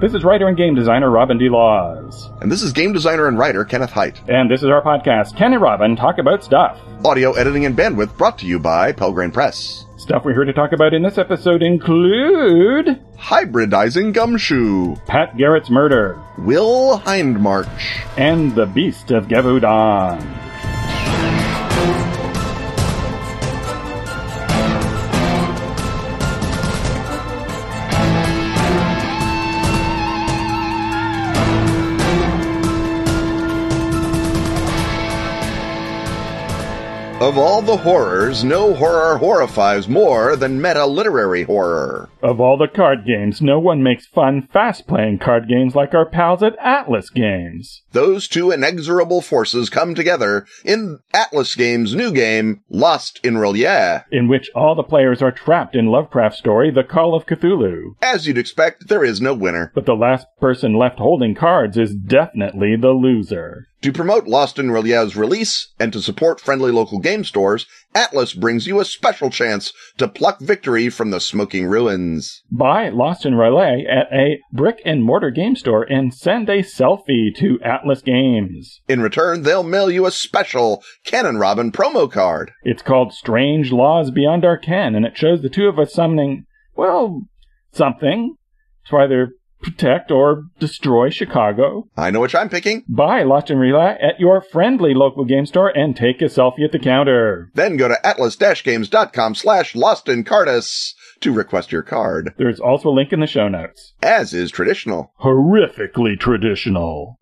This is writer and game designer Robin D. Laws. And this is game designer and writer Kenneth Hite. And this is our podcast, Ken and Robin Talk About Stuff. Audio editing and bandwidth brought to you by Pelgrane Press. Stuff we're here to talk about in this episode include Hybridizing Gumshoe, Pat Garrett's murder, Will Hindmarch, and the Beast of Gevaudan. Of all the horrors, no horror horrifies more than meta literary horror. Of all the card games, no one makes fun, fast playing card games like our pals at Atlas Games. Those two inexorable forces come together in Atlas Games' new game, Lost in R'lyeh. In which all the players are trapped in Lovecraft's story, The Call of Cthulhu. As you'd expect, there is no winner. But the last person left holding cards is definitely the loser. To promote Lost in R'lyeh's release and to support friendly local game stores, Atlas brings you a special chance to pluck victory from the smoking ruins. Buy Lost in R'lyeh at a brick and mortar game store and send a selfie to Atlas Games. In return, they'll mail you a special and Robin promo card. It's called Strange Laws Beyond Our Ken, and it shows the two of us summoning, well, something. It's either protect or destroy Chicago. I know which I'm picking. Buy Lost in R'lyeh at your friendly local game store and take a selfie at the counter. Then go to atlas-games.com slash lost in to request your card. There's also a link in the show notes. As is traditional. Horrifically traditional.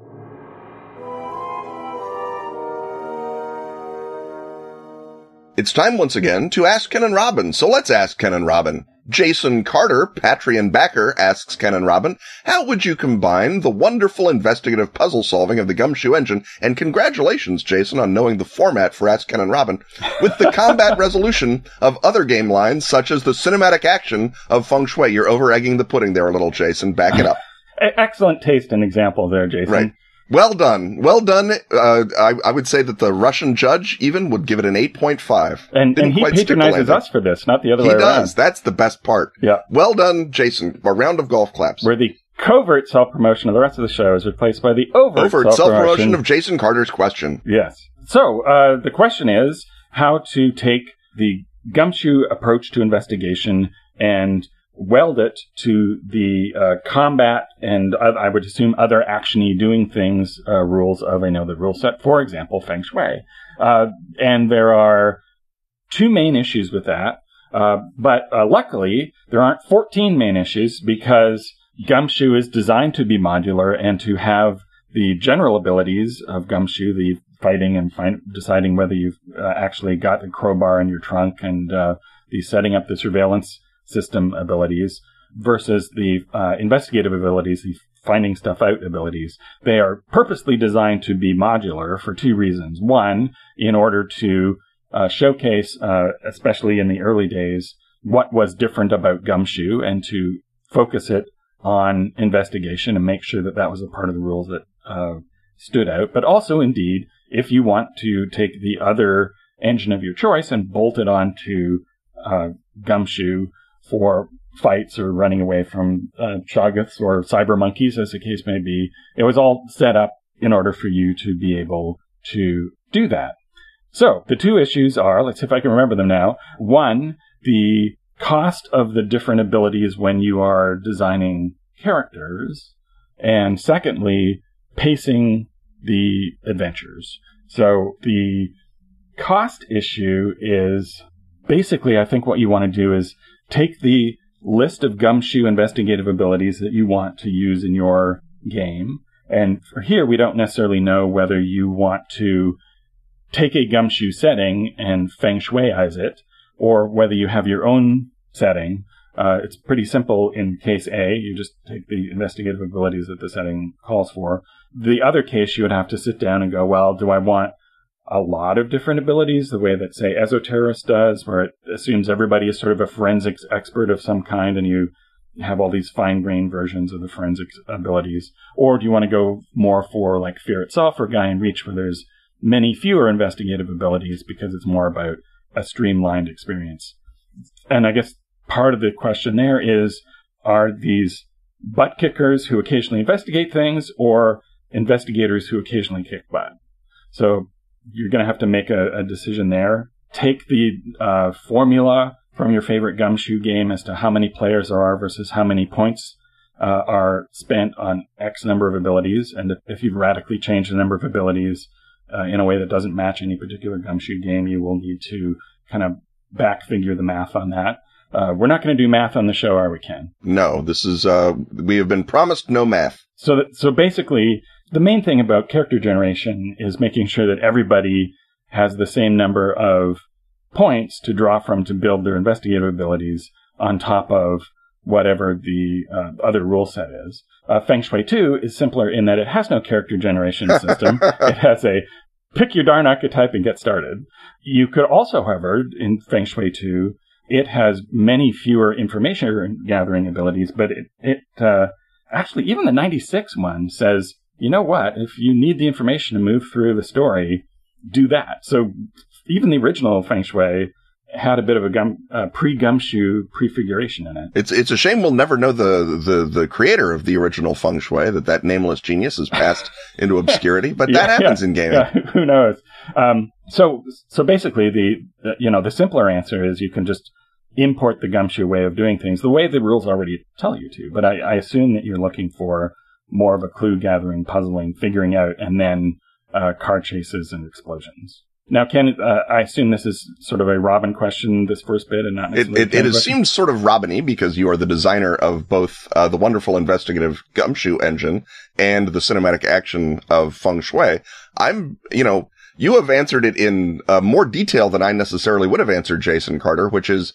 It's time once again to ask Ken and Robin, so let's ask Ken and Robin. Jason Carter, Patreon backer, asks Ken and Robin, how would you combine the wonderful investigative puzzle solving of the Gumshoe engine, and congratulations, Jason, on knowing the format for Ask Ken and Robin, with the combat resolution of other game lines, such as the cinematic action of Feng Shui? You're over egging the pudding there a little, Jason. Back it up. Excellent taste and example there, Jason. Right. Well done. Well done. Uh, I, I, would say that the Russian judge even would give it an 8.5. And, and he patronizes us for this, not the other he way around. He does. That's the best part. Yeah. Well done, Jason. A round of golf claps. Where the covert self-promotion of the rest of the show is replaced by the overt, overt self-promotion. self-promotion of Jason Carter's question. Yes. So, uh, the question is how to take the gumshoe approach to investigation and weld it to the uh, combat and uh, I would assume other actiony doing things uh, rules of I know the rule set. For example, Feng Shui. Uh, and there are two main issues with that. Uh, but uh, luckily, there aren't 14 main issues because Gumshoe is designed to be modular and to have the general abilities of Gumshoe, the fighting and find, deciding whether you've actually got the crowbar in your trunk and the setting up the surveillance system abilities versus the uh, investigative abilities, the finding stuff out abilities. They are purposely designed to be modular for two reasons. One, in order to uh, showcase, uh, especially in the early days, what was different about Gumshoe and to focus it on investigation and make sure that that was a part of the rules that uh, stood out. But also, indeed, if you want to take the other engine of your choice and bolt it onto uh, Gumshoe for fights or running away from uh, Shoggoths or cyber monkeys, as the case may be. It was all set up in order for you to be able to do that. So the two issues are, let's see if I can remember them now. One, the cost of the different abilities when you are designing characters. And secondly, pacing the adventures. So the cost issue is basically, I think what you want to do is take the list of gumshoe investigative abilities that you want to use in your game. And for here, we don't necessarily know whether you want to take a gumshoe setting and feng shuiize it, or whether you have your own setting. Uh, it's pretty simple in case A. You just take the investigative abilities that the setting calls for. The other case, you would have to sit down and go, well, do I want a lot of different abilities, the way that, say, Esoterrorists does, where it assumes everybody is sort of a forensics expert of some kind and you have all these fine grained versions of the forensics abilities? Or do you want to go more for like Fear itself or Gaean Reach, where there's many fewer investigative abilities because it's more about a streamlined experience? And I guess part of the question there is are these butt kickers who occasionally investigate things or investigators who occasionally kick butt. So you're going to have to make a, a decision there. Take the uh, formula from your favorite gumshoe game as to how many players there are versus how many points uh, are spent on X number of abilities. And if, if you've radically changed the number of abilities uh, in a way that doesn't match any particular gumshoe game, you will need to kind of back figure the math on that. Uh, we're not going to do math on the show, are we, Ken? No, this is, uh, we have been promised no math. So, that, so basically, the main thing about character generation is making sure that everybody has the same number of points to draw from to build their investigative abilities on top of whatever the uh, other rule set is. Uh, Feng Shui 2 is simpler in that it has no character generation system. it has a pick your darn archetype and get started. You could also, however, in Feng Shui 2, it has many fewer information gathering abilities, but it, it uh, actually, even the 96 one says, you know what? If you need the information to move through the story, do that. So even the original Feng Shui had a bit of a gum, uh, pre-gumshoe prefiguration in it. It's it's a shame we'll never know the the the creator of the original feng shui that that nameless genius has passed into obscurity, but yeah, that happens yeah, in gaming. Yeah, who knows? Um, so so basically, the, the you know the simpler answer is you can just import the gumshoe way of doing things the way the rules already tell you to. But I, I assume that you're looking for more of a clue gathering, puzzling, figuring out, and then uh, car chases and explosions. Now, Ken, uh, I assume this is sort of a Robin question, this first bit, and not necessarily. It, it, it seems sort of Robin-y because you are the designer of both uh, the wonderful investigative Gumshoe engine and the cinematic action of Feng Shui. I'm, you know, you have answered it in uh, more detail than I necessarily would have answered Jason Carter, which is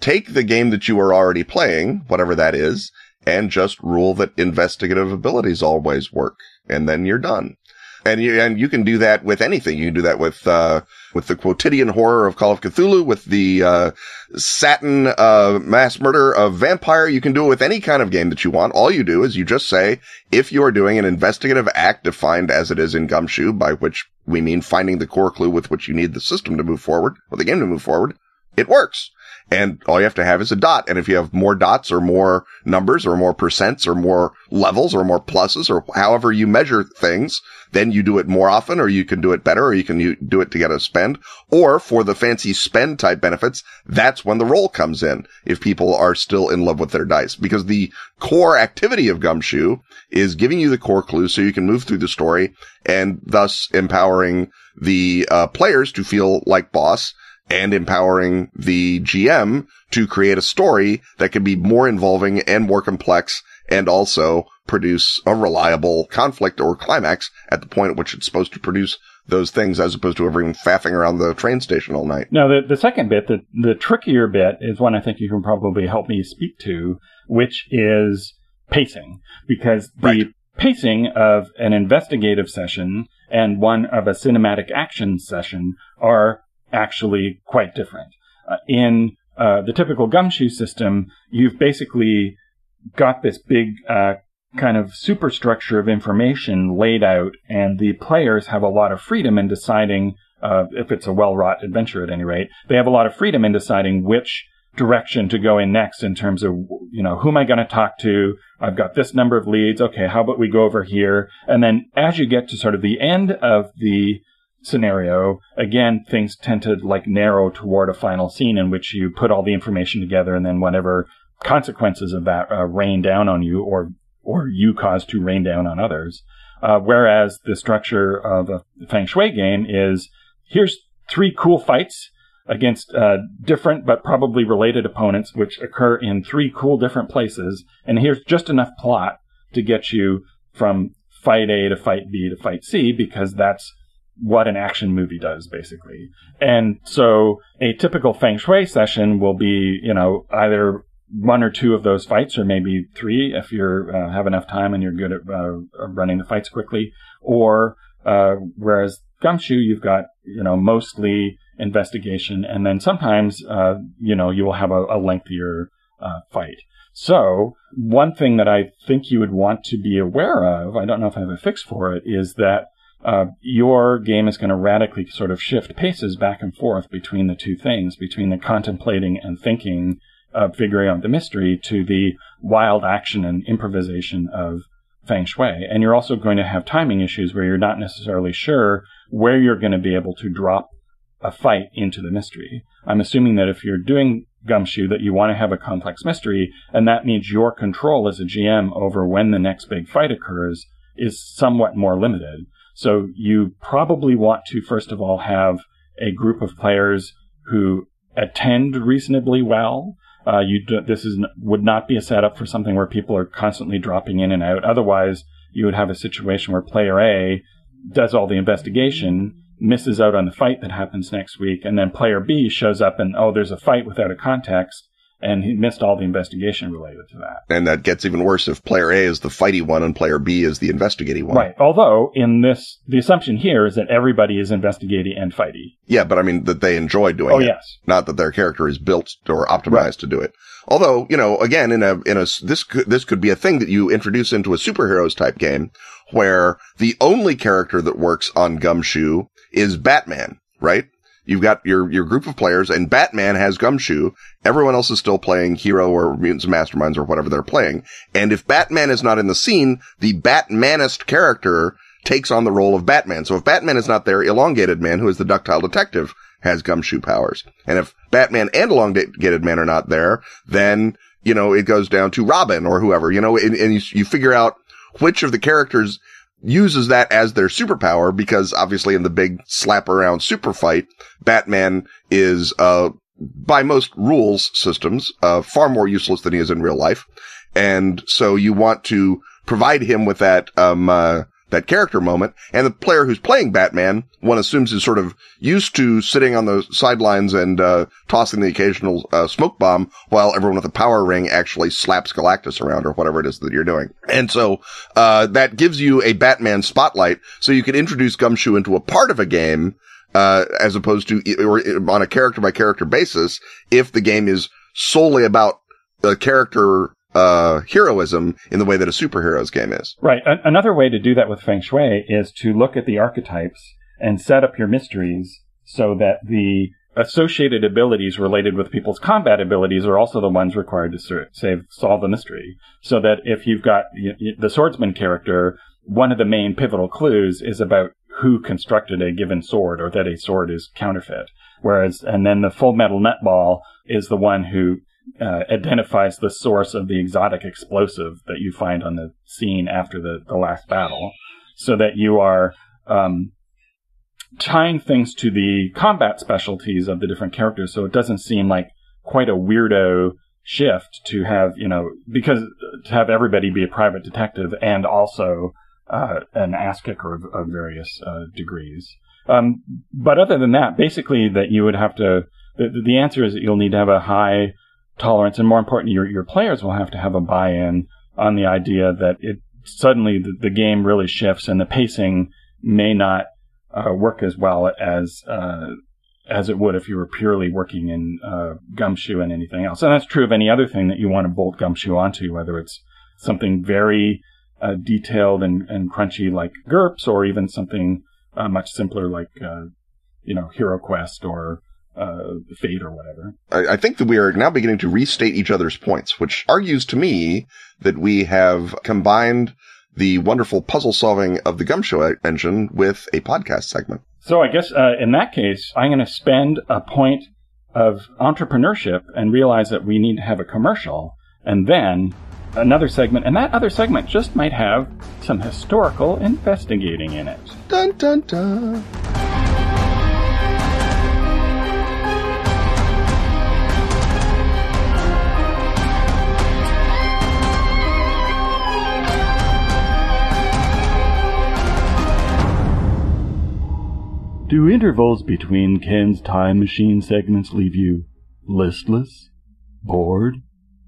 take the game that you are already playing, whatever that is, and just rule that investigative abilities always work, and then you're done and you and you can do that with anything. You can do that with uh, with the quotidian horror of Call of Cthulhu, with the uh, satin uh, mass murder of vampire. You can do it with any kind of game that you want. All you do is you just say if you are doing an investigative act defined as it is in Gumshoe, by which we mean finding the core clue with which you need the system to move forward or the game to move forward. It works. And all you have to have is a dot. And if you have more dots or more numbers or more percents or more levels or more pluses or however you measure things, then you do it more often or you can do it better or you can do it to get a spend. Or for the fancy spend type benefits, that's when the roll comes in if people are still in love with their dice because the core activity of Gumshoe is giving you the core clue so you can move through the story and thus empowering the uh, players to feel like boss and empowering the GM to create a story that can be more involving and more complex and also produce a reliable conflict or climax at the point at which it's supposed to produce those things as opposed to everyone faffing around the train station all night. Now, the, the second bit, the, the trickier bit is one I think you can probably help me speak to, which is pacing. Because the right. pacing of an investigative session and one of a cinematic action session are actually quite different. Uh, in uh, the typical gumshoe system, you've basically got this big uh, kind of superstructure of information laid out, and the players have a lot of freedom in deciding uh, if it's a well-wrought adventure. At any rate, they have a lot of freedom in deciding which direction to go in next in terms of you know who am I going to talk to? I've got this number of leads. Okay, how about we go over here? And then as you get to sort of the end of the scenario, again, things tend to like narrow toward a final scene in which you put all the information together and then whatever consequences of that uh, rain down on you or or you cause to rain down on others. Uh, whereas the structure of a feng shui game is here's three cool fights against uh, different but probably related opponents, which occur in three cool different places, and here's just enough plot to get you from fight A to fight B to fight C because that's what an action movie does, basically. And so a typical feng shui session will be, you know, either one or two of those fights, or maybe three if you uh, have enough time and you're good at uh, running the fights quickly. Or uh, whereas Gumshoe, you've got you know mostly investigation, and then sometimes uh, you know you will have a, a lengthier uh, fight. So one thing that I think you would want to be aware of, I don't know if I have a fix for it, is that uh, your game is going to radically sort of shift paces back and forth between the two things, between the contemplating and thinking of figuring out the mystery to the wild action and improvisation of feng shui. And you're also going to have timing issues where you're not necessarily sure where you're going to be able to drop a fight into the mystery. I'm assuming that if you're doing gumshoe that you want to have a complex mystery, and that means your control as a GM over when the next big fight occurs is somewhat more limited. So you probably want to first of all have a group of players who attend reasonably well. Uh, you do, this is would not be a setup for something where people are constantly dropping in and out. Otherwise, you would have a situation where player A does all the investigation, misses out on the fight that happens next week, and then player B shows up and oh, there's a fight without a context, and he missed all the investigation related to that. And that gets even worse if player A is the fighty one and player B is the investigating one. Right. Although in this, the assumption here is that everybody is investigating and fighty. Yeah, but I mean that they enjoy doing oh, it. yes. Not that their character is built or optimized Right. to do it. Although, you know, again, in a, in a, this could, this could be a thing that you introduce into a superheroes type game where the only character that works on Gumshoe is Batman, right? You've got your, your group of players and Batman has Gumshoe. Everyone else is still playing Hero or Mutants and Masterminds or whatever they're playing. And if Batman is not in the scene, the Batmanist character takes on the role of Batman. So if Batman is not there, Elongated Man, who is the ductile detective, has gumshoe powers. And if Batman and Elongated Man are not there, then, you know, it goes down to Robin or whoever, you know, and, and you, you figure out which of the characters uses that as their superpower because obviously in the big slap around super fight, Batman is, uh, by most rules systems, uh, far more useless than he is in real life. And so you want to provide him with that, um, uh, that character moment. And the player who's playing Batman, one assumes is sort of used to sitting on the sidelines and, uh, tossing the occasional, uh, smoke bomb while everyone with a power ring actually slaps Galactus around or whatever it is that you're doing. And so, uh, that gives you a Batman spotlight. So you can introduce Gumshoe into a part of a game, uh, as opposed to, or on a character by character basis, if the game is solely about the character, uh, heroism in the way that a superheroes game is. Right. A- another way to do that with Feng Shui is to look at the archetypes and set up your mysteries so that the associated abilities related with people's combat abilities are also the ones required to save, solve the mystery. So that if you've got the swordsman character, one of the main pivotal clues is about who constructed a given sword or that a sword is counterfeit. Whereas, and then the full metal nutball is the one who uh, identifies the source of the exotic explosive that you find on the scene after the, the last battle, so that you are um, tying things to the combat specialties of the different characters, so it doesn't seem like quite a weirdo shift to have you know because to have everybody be a private detective and also uh, an ass kicker of, of various uh, degrees. Um, but other than that, basically, that you would have to. The, the answer is that you'll need to have a high tolerance, and more importantly, your your players will have to have a buy-in on the idea that it suddenly the, the game really shifts and the pacing may not uh, work as well as uh, as it would if you were purely working in uh, Gumshoe and anything else. And that's true of any other thing that you want to bolt Gumshoe onto, whether it's something very uh, detailed and, and crunchy like GURPS, or even something uh, much simpler like uh, you know Hero Quest or uh, Fate or whatever. I, I think that we are now beginning to restate each other's points, which argues to me that we have combined the wonderful puzzle solving of the Gumshoe engine with a podcast segment. So I guess uh, in that case, I'm going to spend a point of entrepreneurship and realize that we need to have a commercial, and then another segment, and that other segment just might have some historical investigating in it. Dun dun dun. Do intervals between Ken's time machine segments leave you listless, bored,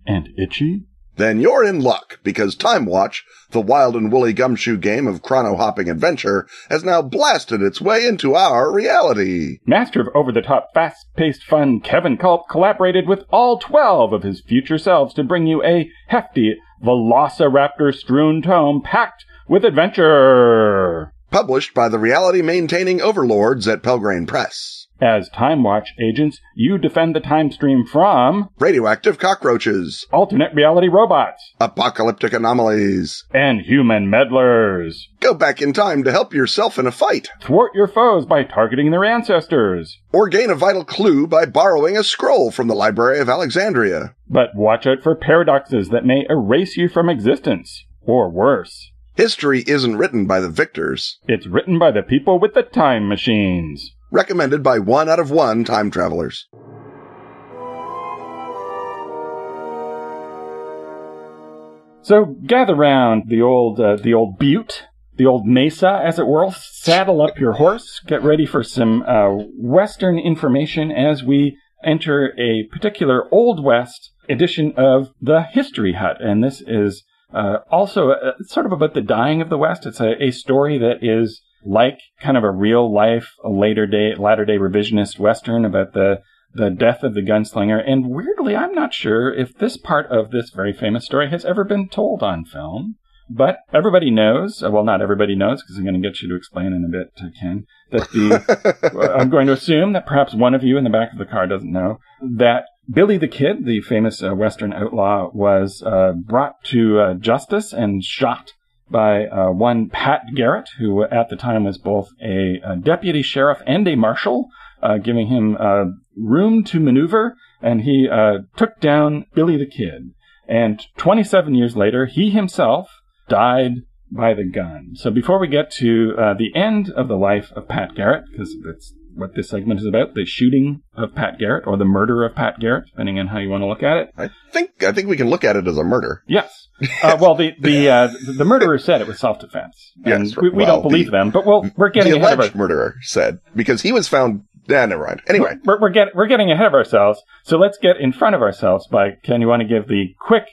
and itchy? Then you're in luck because Time Watch, the wild and woolly gumshoe game of chrono hopping adventure, has now blasted its way into our reality. Master of over the top, fast paced fun, Kevin Kulp collaborated with all 12 of his future selves to bring you a hefty velociraptor strewn tome packed with adventure. Published by the reality maintaining overlords at Pelgrane Press. As Time Watch agents, you defend the time stream from radioactive cockroaches, alternate reality robots, apocalyptic anomalies, and human meddlers. Go back in time to help yourself in a fight. Thwart your foes by targeting their ancestors. Or gain a vital clue by borrowing a scroll from the Library of Alexandria. But watch out for paradoxes that may erase you from existence. Or worse. History isn't written by the victors. It's written by the people with the time machines. Recommended by one out of one time travelers. So gather round the old uh, the old butte, the old mesa, as it were. Saddle up your horse. Get ready for some uh, western information as we enter a particular old west edition of the History Hut, and this is uh, also uh, sort of about the dying of the West. It's a, a story that is like kind of a real life, a later day, latter day revisionist Western about the the death of the gunslinger. And weirdly, I'm not sure if this part of this very famous story has ever been told on film. But everybody knows, uh, well, not everybody knows, because I'm going to get you to explain in a bit, uh, Ken, that the, I'm going to assume that perhaps one of you in the back of the car doesn't know that Billy the Kid, the famous uh, Western outlaw, was uh, brought to uh, justice and shot by uh, one Pat Garrett, who at the time was both a, a deputy sheriff and a marshal, uh, giving him uh, room to maneuver, and he took down Billy the Kid. And 27 years later, he himself died by the gun. So before we get to the end of the life of Pat Garrett, because that's what this segment is about, the shooting of Pat Garrett or the murder of Pat Garrett, depending on how you want to look at it. I think I think we can look at it as a murder. Yes. Uh, well, the the uh, the murderer said it was self defense, and Yes, we, we well, don't believe the- them. But well, we're getting the ahead of alleged our, murderer said because he was found. Yeah, never mind. Anyway, we're we're, get, we're getting ahead of ourselves. So let's get in front of ourselves by Ken. You want to give the quick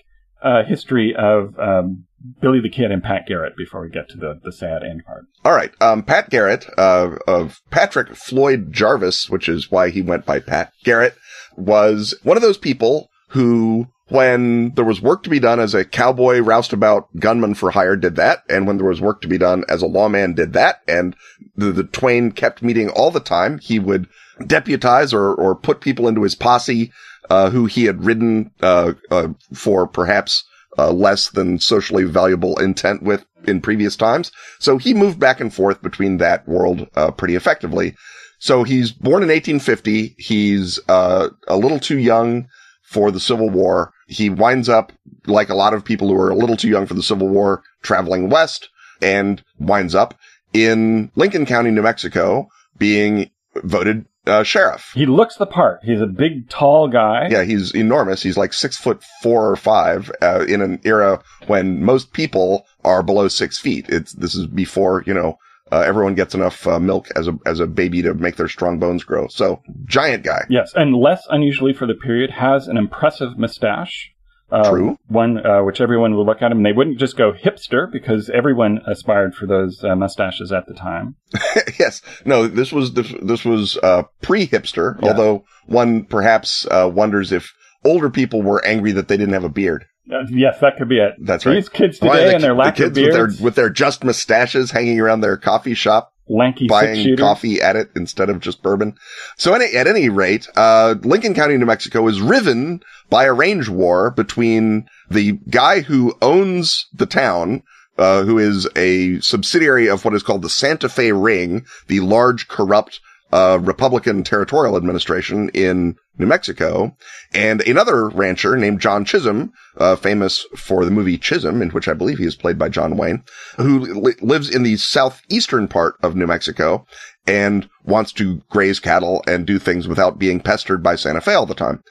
uh, history of um, Billy the Kid and Pat Garrett before we get to the the sad end part. all right. Um, Pat Garrett uh, of Patrick Floyd Jarvis, which is why he went by Pat Garrett, was one of those people who. When there was work to be done as a cowboy roustabout gunman for hire, did that. And when there was work to be done as a lawman, did that. And the, the twain kept meeting all the time. He would deputize or, or put people into his posse, uh, who he had ridden, uh, uh, for perhaps, uh, less than socially valuable intent with in previous times. So he moved back and forth between that world, uh, pretty effectively. So he's born in 1850. He's, uh, a little too young for the Civil War. He winds up, like a lot of people who are a little too young for the Civil War, traveling west and winds up in Lincoln County, New Mexico, being voted uh, sheriff. He looks the part. He's a big, tall guy. Yeah, he's enormous. He's like six foot four or five uh, in an era when most people are below six feet. It's this is before you know uh, everyone gets enough uh, milk as a as a baby to make their strong bones grow. So giant guy. Yes, and less unusually for the period, has an impressive mustache. Uh, True. One uh, which everyone would look at him, and they wouldn't just go hipster because everyone aspired for those uh, mustaches at the time. yes. No, this was this, this was uh, pre hipster. Yeah. Although one perhaps uh, wonders if older people were angry that they didn't have a beard. Uh, yes, that could be it. That's right. These kids Why today the, and their the lacquer kids with beards, their with their just mustaches hanging around their coffee shop lanky buying coffee at it instead of just bourbon. So any, at any rate, uh, Lincoln County, New Mexico is riven by a range war between the guy who owns the town, uh, who is a subsidiary of what is called the Santa Fe Ring, the large corrupt, uh, Republican territorial administration in New Mexico, and another rancher named John Chisum, uh, famous for the movie Chisum, in which I believe he is played by John Wayne, who li- lives in the southeastern part of New Mexico and wants to graze cattle and do things without being pestered by Santa Fe all the time.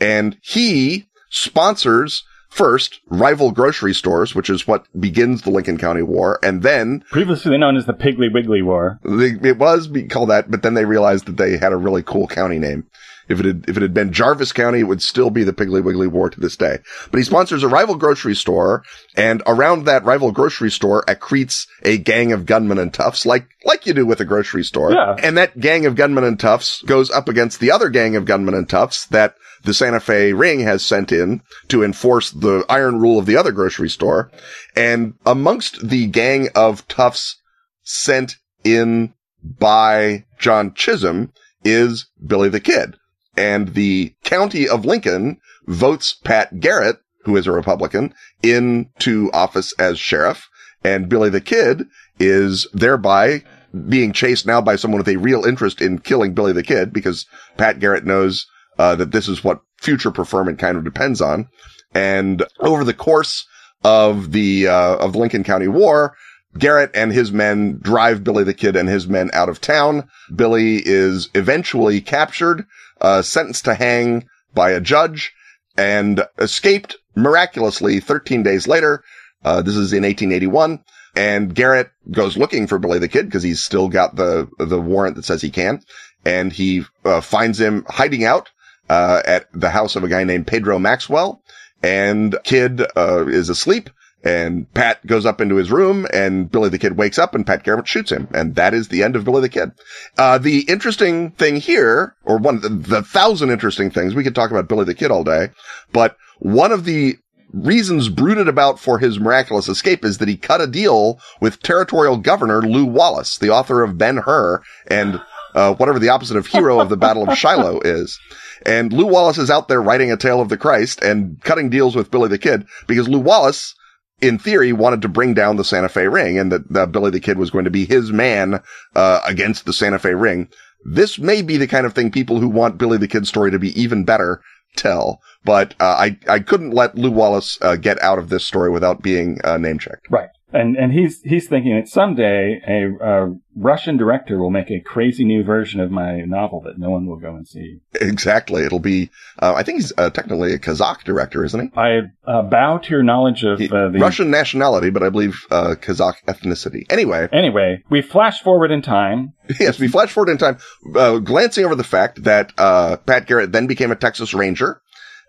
And he sponsors first rival grocery stores, which is what begins the Lincoln County War, and then Previously known as the Piggly Wiggly War. they, it was called that, but then they realized that they had a really cool county name. If it had, if it had been Jarvis County, it would still be the Piggly Wiggly War to this day. But he sponsors a rival grocery store, and around that rival grocery store accretes a gang of gunmen and toughs, like, like you do with a grocery store. Yeah. And that gang of gunmen and toughs goes up against the other gang of gunmen and toughs that the Santa Fe ring has sent in to enforce the iron rule of the other grocery store. And amongst the gang of toughs sent in by John Chisum is Billy the Kid. And the county of Lincoln votes Pat Garrett, who is a Republican, into office as sheriff. And Billy the Kid is thereby being chased now by someone with a real interest in killing Billy the Kid because Pat Garrett knows uh, that this is what future preferment kind of depends on. And over the course of the uh, of the Lincoln County War, Garrett and his men drive Billy the Kid and his men out of town. Billy is eventually captured, uh, sentenced to hang by a judge, and escaped miraculously 13 days later. Uh, this is in 1881. And Garrett goes looking for Billy the Kid because he's still got the, the warrant that says he can. And he uh, finds him hiding out, uh, at the house of a guy named Pedro Maxwell. And Kid, uh, is asleep. And Pat goes up into his room and Billy the Kid wakes up and Pat Garrett shoots him. And that is the end of Billy the Kid. Uh, the interesting thing here, or one of the, the thousand interesting things, we could talk about Billy the Kid all day, but one of the reasons brooded about for his miraculous escape is that he cut a deal with territorial governor Lew Wallace, the author of Ben Hur and uh, whatever the opposite of hero of the Battle of Shiloh is. And Lew Wallace is out there writing a tale of the Christ and cutting deals with Billy the Kid because Lew Wallace, in theory, wanted to bring down the Santa Fe Ring and that, Billy the Kid was going to be his man uh, against the Santa Fe Ring. This may be the kind of thing people who want Billy the Kid story to be even better tell. But uh, I I couldn't let Lew Wallace uh, get out of this story without being uh, name checked. Right. And and he's he's thinking that someday a, a, Russian director will make a crazy new version of my novel that no one will go and see. Exactly, it'll be. Uh, I think he's uh, technically a Kazakh director, isn't he? I uh, bow to your knowledge of he, uh, the Russian nationality, but I believe uh, Kazakh ethnicity. Anyway, anyway, we flash forward in time. yes, we flash forward in time, uh, glancing over the fact that Pat Garrett then became a Texas Ranger.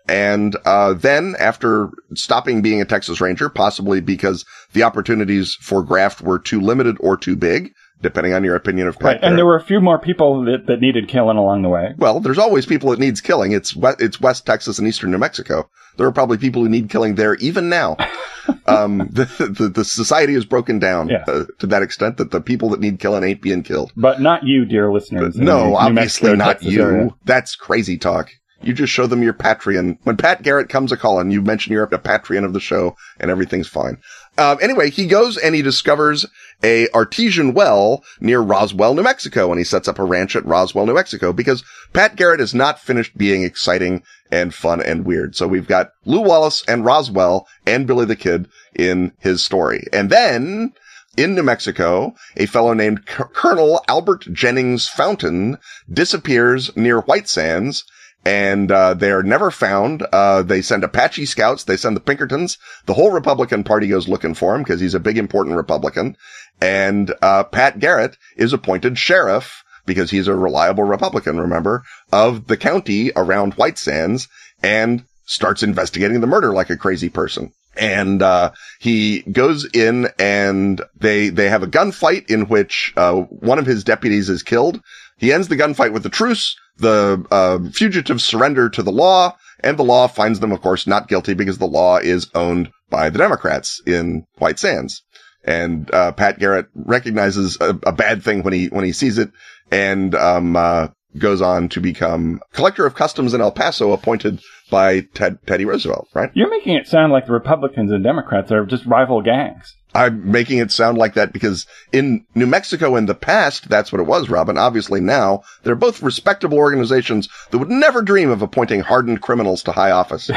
And uh, then, after stopping being a Texas Ranger, possibly because the opportunities for graft were too limited or too big, depending on your opinion of right. And there were a few more people that, that needed killing along the way. Well, there's always people that needs killing. It's it's West Texas and Eastern New Mexico. There are probably people who need killing there even now. um, the, the, the society is broken down yeah. uh, to that extent that the people that need killing ain't being killed. But not you, dear listeners. no, obviously Mexico, not Texas you. Area. That's crazy talk. You just show them your Patreon. When Pat Garrett comes a calling, you mention you're a Patreon of the show and everything's fine. Um, anyway, he goes and he discovers a artesian well near Roswell, New Mexico, and he sets up a ranch at Roswell, New Mexico, because Pat Garrett is not finished being exciting and fun and weird. So we've got Lew Wallace and Roswell and Billy the Kid in his story. And then in New Mexico, a fellow named C- Colonel Albert Jennings Fountain disappears near White Sands and uh, they're never found. Uh, they send Apache scouts. They send the Pinkertons. The whole Republican Party goes looking for him because he's a big, important Republican. And uh, Pat Garrett is appointed sheriff because he's a reliable Republican, remember, of the county around White Sands and starts investigating the murder like a crazy person. And, uh, he goes in and they, they have a gunfight in which, uh, one of his deputies is killed. He ends the gunfight with a truce. The uh, fugitives surrender to the law, and the law finds them, of course, not guilty because the law is owned by the Democrats in White Sands. And uh, Pat Garrett recognizes a, a, bad thing when he when he sees it, and um, uh, goes on to become collector of customs in El Paso, appointed by Ted, Teddy Roosevelt. Right? You're making it sound like the Republicans and Democrats are just rival gangs. I'm making it sound like that because in New Mexico in the past, that's what it was, Robin. Obviously now, they're both respectable organizations that would never dream of appointing hardened criminals to high office.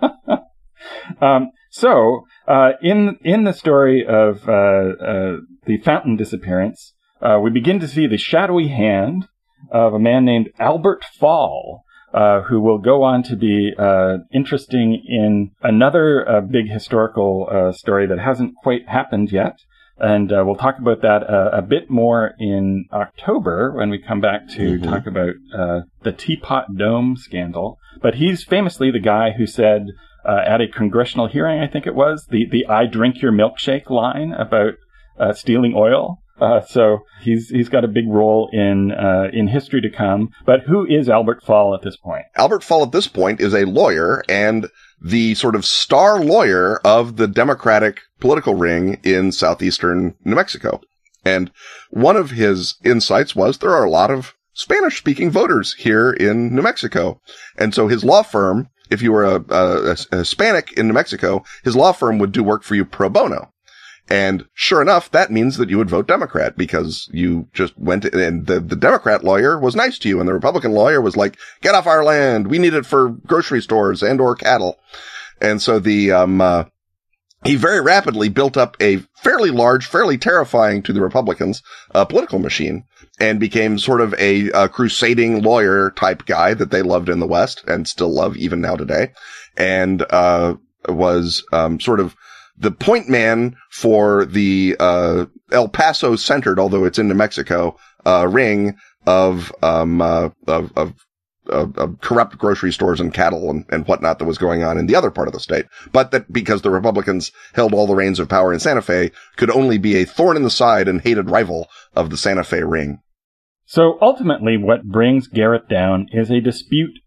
um, so, uh, in, in the story of, uh, uh, the fountain disappearance, uh, we begin to see the shadowy hand of a man named Albert Fall, uh, who will go on to be uh, interesting in another uh, big historical uh, story that hasn't quite happened yet. And uh, we'll talk about that uh, a bit more in October when we come back to mm-hmm. talk about the Teapot Dome scandal. But he's famously the guy who said at a congressional hearing, I think it was, the, the I drink your milkshake line about stealing oil. Uh, so he's he's got a big role in uh, in history to come. But who is Albert Fall at this point? Albert Fall at this point is a lawyer and the sort of star lawyer of the Democratic political ring in southeastern New Mexico. And one of his insights was there are a lot of Spanish speaking voters here in New Mexico. And so his law firm, if you were a, a, a Hispanic in New Mexico, his law firm would do work for you pro bono. And sure enough, that means that you would vote Democrat because you just went and the, the Democrat lawyer was nice to you and the Republican lawyer was like, get off our land. We need it for grocery stores and or cattle. And so the, um, uh, he very rapidly built up a fairly large, fairly terrifying to the Republicans, uh, political machine and became sort of a, a, crusading lawyer type guy that they loved in the West and still love even now today. And, uh, was, um, sort of the point man for the uh, El Paso centered, although it's in New Mexico, uh, ring of um uh, of, of of, corrupt grocery stores and cattle and, and whatnot that was going on in the other part of the state. But that because the Republicans held all the reins of power in Santa Fe could only be a thorn in the side and hated rival of the Santa Fe ring. So ultimately what brings Garrett down is a dispute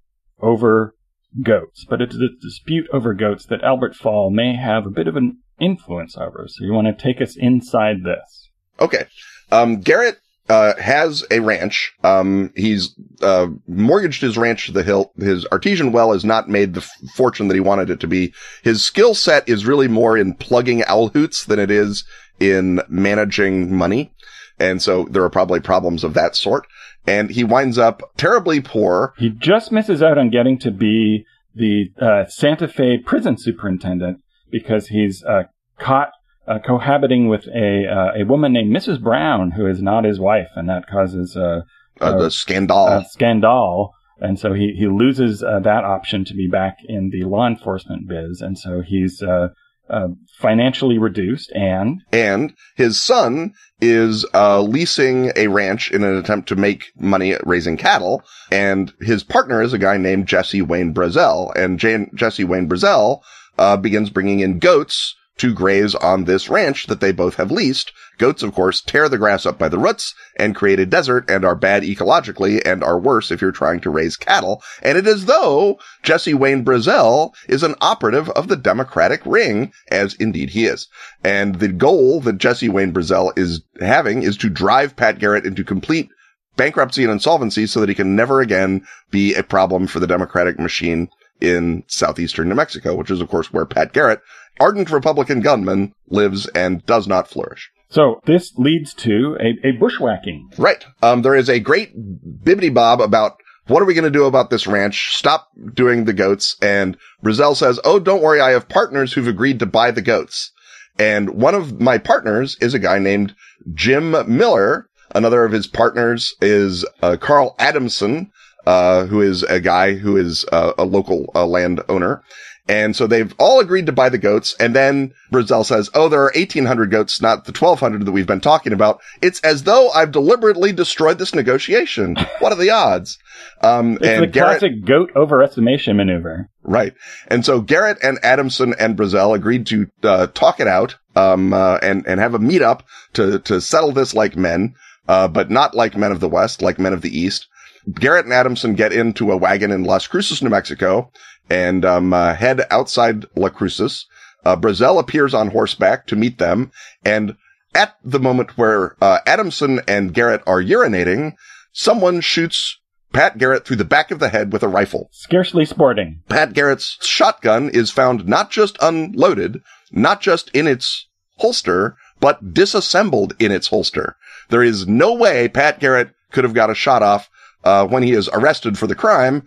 over goats, but it's a dispute over goats that Albert Fall may have a bit of an influence over. So you want to take us inside this. Okay. Um, Garrett uh, has a ranch. Um, he's uh, mortgaged his ranch to the hilt. His artesian well has not made the f- fortune that he wanted it to be. His skill set is really more in plugging owl hoots than it is in managing money. And so there are probably problems of that sort. And he winds up terribly poor. He just misses out on getting to be the uh, Santa Fe prison superintendent because he's uh, caught uh, cohabiting with a uh, a woman named Mrs. Brown, who is not his wife, and that causes a, uh, the scandal. A scandal. And so he, he loses uh, that option to be back in the law enforcement biz. And so he's uh, uh, financially reduced and and his son is uh, leasing a ranch in an attempt to make money raising cattle and his partner is a guy named Jesse Wayne Brazel and Jane, Jesse Wayne Brazel uh, begins bringing in goats to graze on this ranch that they both have leased. Goats, of course, tear the grass up by the roots and create a desert and are bad ecologically and are worse if you're trying to raise cattle. And it is though Jesse Wayne Brazel is an operative of the Democratic ring, as indeed he is. And the goal that Jesse Wayne Brazel is having is to drive Pat Garrett into complete bankruptcy and insolvency so that he can never again be a problem for the Democratic machine in southeastern New Mexico, which is of course where Pat Garrett ardent Republican gunman lives and does not flourish. So this leads to a, a bushwhacking. Right. Um, there is a great bibbity bob about what are we going to do about this ranch? Stop doing the goats. And Brazel says, Oh, don't worry. I have partners who've agreed to buy the goats. And one of my partners is a guy named Jim Miller. Another of his partners is uh, Carl Adamson, uh, who is a guy who is uh, a local uh, landowner. And so they've all agreed to buy the goats. And then Brazel says, Oh, there are 1800 goats, not the 1200 that we've been talking about. It's as though I've deliberately destroyed this negotiation. What are the odds? Um, it's and the Garrett, classic goat overestimation maneuver. Right. And so Garrett and Adamson and Brazel agreed to, uh, talk it out, um, uh, and, and have a meetup to, to settle this like men, uh, but not like men of the West, like men of the East. Garrett and Adamson get into a wagon in Las Cruces, New Mexico, and um, uh, head outside La Cruces. Uh, Brazel appears on horseback to meet them, and at the moment where uh, Adamson and Garrett are urinating, someone shoots Pat Garrett through the back of the head with a rifle. Scarcely sporting. Pat Garrett's shotgun is found not just unloaded, not just in its holster, but disassembled in its holster. There is no way Pat Garrett could have got a shot off uh, when he is arrested for the crime,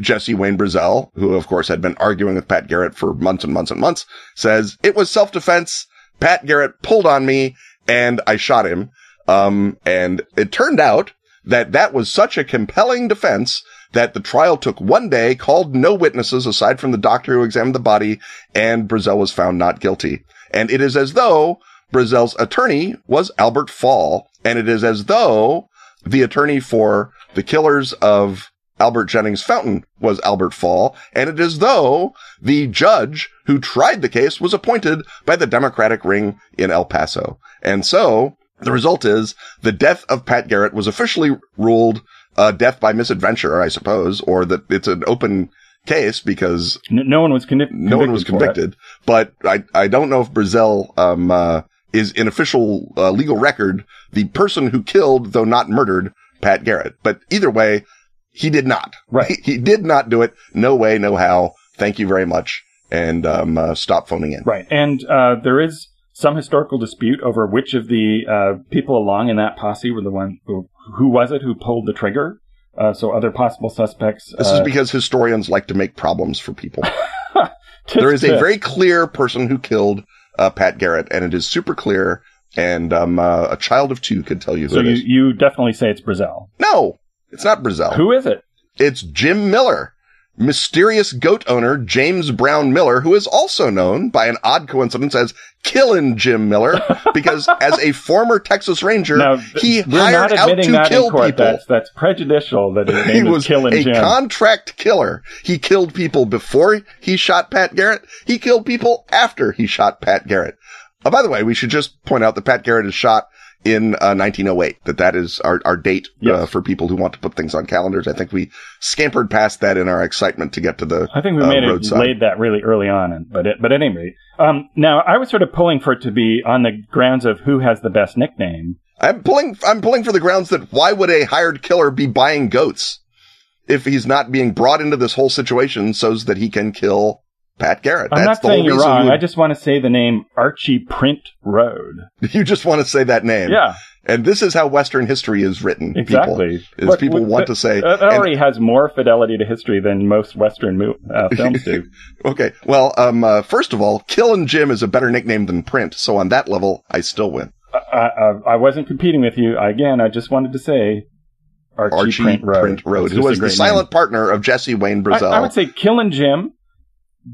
Jesse Wayne Brazel, who of course had been arguing with Pat Garrett for months and months and months, says it was self-defense. Pat Garrett pulled on me and I shot him. Um, and it turned out that that was such a compelling defense that the trial took one day, called no witnesses aside from the doctor who examined the body, and Brazel was found not guilty. And it is as though Brazel's attorney was Albert Fall, and it is as though the attorney for the killers of Albert Jennings Fountain was Albert Fall, and it is though the judge who tried the case was appointed by the Democratic ring in El Paso. And so the result is the death of Pat Garrett was officially ruled uh, death by misadventure, I suppose, or that it's an open case because no one was convicted. No one was convicted, but I I don't know if Brazel um uh, is in official uh, legal record the person who killed, though not murdered, Pat Garrett. But either way, he did not. Right. He, he did not do it. No way, no how. Thank you very much. And, um, uh, stop phoning in. Right. And uh, there is some historical dispute over which of the uh, people along in that posse were the one who, who was it who pulled the trigger. Uh, so other possible suspects. This uh, is because historians like to make problems for people. there is a very clear person who killed uh, Pat Garrett, and it is super clear. And um, uh, a child of two could tell you who So it you, is. you definitely say it's Brazel. No, it's not Brazel. Who is it? It's Jim Miller, mysterious goat owner James Brown Miller, who is also known by an odd coincidence as Killin' Jim Miller, because as a former Texas Ranger, Now, he hired not out to that kill people. That's, that's prejudicial that his he name is was Killing a Jim. contract killer. He killed people before he shot Pat Garrett. He killed people after he shot Pat Garrett. Uh, by the way, we should just point out that Pat Garrett is shot in uh, 1908. That that is our our date uh, for people who want to put things on calendars. I think we scampered past that in our excitement to get to the. I think we uh, made it laid that really early on, and, but it, but at any rate, um, now I was sort of pulling for it to be on the grounds of who has the best nickname. I'm pulling. I'm pulling for the grounds that why would a hired killer be buying goats if he's not being brought into this whole situation so that he can kill Pat Garrett? I'm That's not saying you're wrong. you- I just want to say the name Archie Print Rhode. You just want to say that name. Yeah, And this is how Western history is written. People, exactly. is But people want the- to say. That and- already has more fidelity to history than most Western mo- uh, films do. okay. Well, um, uh, first of all, Killin' Jim is a better nickname than Print. So on that level, I still win. I, I, I wasn't competing with you. Again, I just wanted to say Archie, Archie Print Rhode, Print Rhode, who was the silent partner of Jesse Wayne name. Brazel. I, I would say Killing Jim,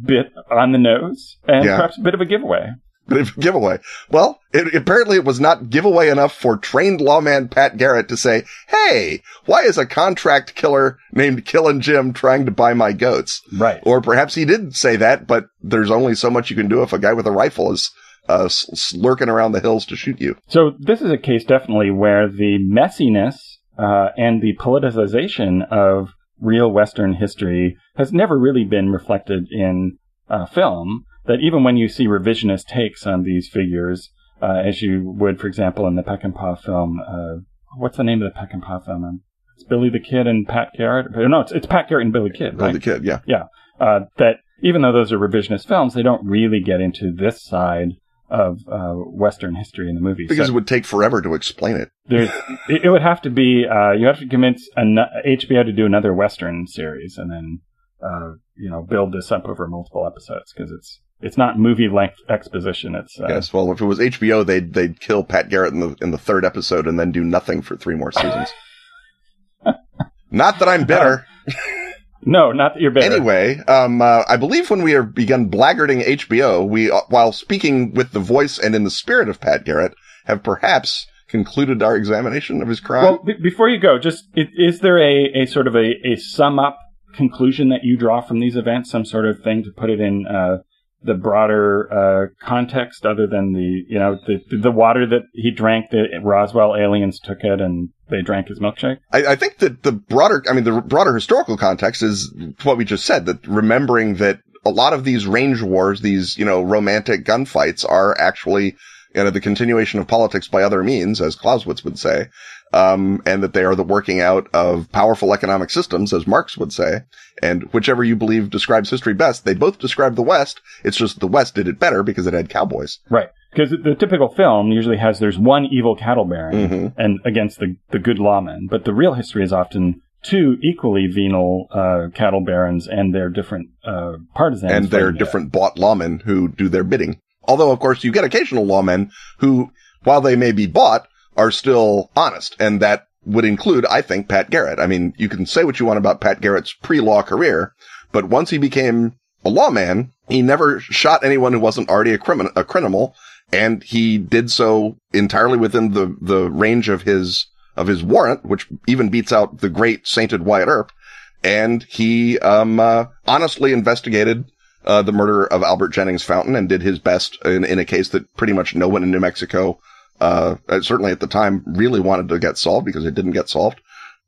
bit on the nose, and Yeah. perhaps a bit of a giveaway. Bit of a giveaway. Well, it, apparently it was not giveaway enough for trained lawman Pat Garrett to say, hey, why is a contract killer named Killin' Jim trying to buy my goats? Right. Or perhaps he did say that, but there's only so much you can do if a guy with a rifle is uh, lurking around the hills to shoot you. So this is a case definitely where the messiness uh, and the politicization of real Western history has never really been reflected in uh, film. That even when you see revisionist takes on these figures, uh, as you would, for example, in the Peckinpah film, uh, what's the name of the Peckinpah film? It's Billy the Kid and Pat Garrett. No, it's, it's Pat Garrett and Billy Kid, Billy right? the kid, yeah. uh, that even though those are revisionist films, they don't really get into this side of uh, Western history in the movies. Because So it would take forever to explain it. there's, it, it would have to be uh, you have to convince an- HBO to do another Western series, and then uh, you know build this up over multiple episodes because it's it's not movie length exposition. It's uh, Yes. Well, if it was HBO, they'd they'd kill Pat Garrett in the in the third episode and then do nothing for three more seasons. Not that I'm bitter. No, not that you're bitter. Anyway, um, uh, I believe when we are begun blackguarding HBO, we, uh, while speaking with the voice and in the spirit of Pat Garrett, have perhaps concluded our examination of his crime. Well, b- before you go, just i- is there a, a sort of a, a sum up conclusion that you draw from these events? Some sort of thing to put it in uh, the broader uh, context, other than the you know the the water that he drank, the Roswell aliens took it and they drank his milkshake. I, I think that the broader, I mean, the broader historical context is what we just said, that remembering that a lot of these range wars, these, you know, romantic gunfights are actually, you know, the continuation of politics by other means, as Clausewitz would say, um, and that they are the working out of powerful economic systems, as Marx would say. And whichever you believe describes history best, they both describe the West. It's just the West did it better because it had cowboys. Right. Because the typical film usually has there's one evil cattle baron hmm and against the the good lawmen, but the real history is often two equally venal uh, cattle barons and their different uh, partisans and they're it. different bought lawmen who do their bidding. Although, of course, you get occasional lawmen who, while they may be bought, are still honest. And that would include, I think, Pat Garrett. I mean, you can say what you want about Pat Garrett's pre-law career, but once he became a lawman, he never shot anyone who wasn't already a, crimin- a criminal. And he did so entirely within the, the range of his, of his warrant, which even beats out the great sainted Wyatt Earp. And he, um, uh, honestly investigated uh, the murder of Albert Jennings Fountain and did his best in, in a case that pretty much no one in New Mexico, uh, uh, certainly at the time really wanted to get solved because it didn't get solved.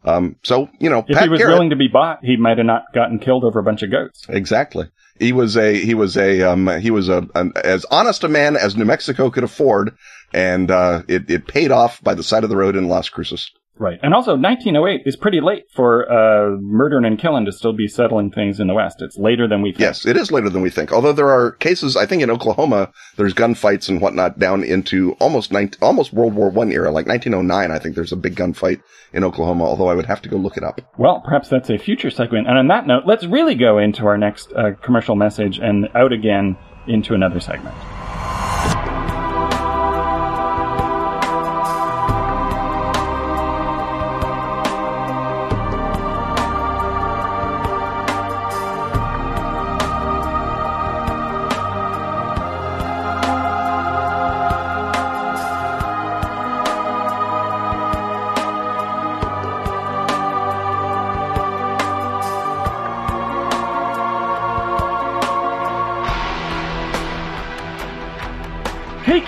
Um, so, you know, If Pat he was Garrett, willing to be bought, he might have not gotten killed over a bunch of goats. exactly. He was a, he was a, um, he was a, an, as honest a man as New Mexico could afford. And, uh, it, it paid off by the side of the road in Las Cruces. Right. And also, 1908 is pretty late for uh, murdering and killing to still be settling things in the West. It's later than we think. Yes, it is later than we think. Although there are cases, I think in Oklahoma, there's gunfights and whatnot down into almost 19, almost World War One era, like 1909. I think there's a big gunfight in Oklahoma. Although I would have to go look it up. Well, perhaps that's a future segment. And on that note, let's really go into our next uh, commercial message and out again into another segment.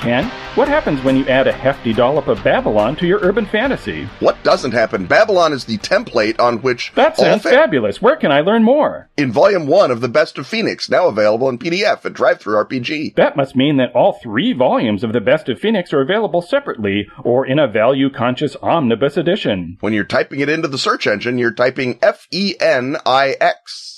What happens when you add a hefty dollop of Babylon to your urban fantasy? What doesn't happen? Babylon is the template on which That sounds fa- fabulous. Where can I learn more? in volume one of the Best of Fenix, now available in PDF at Drive Through RPG. That must mean that all three volumes of The Best of Fenix are available separately or in a value conscious omnibus edition. When you're typing it into the search engine, you're typing F E N I X.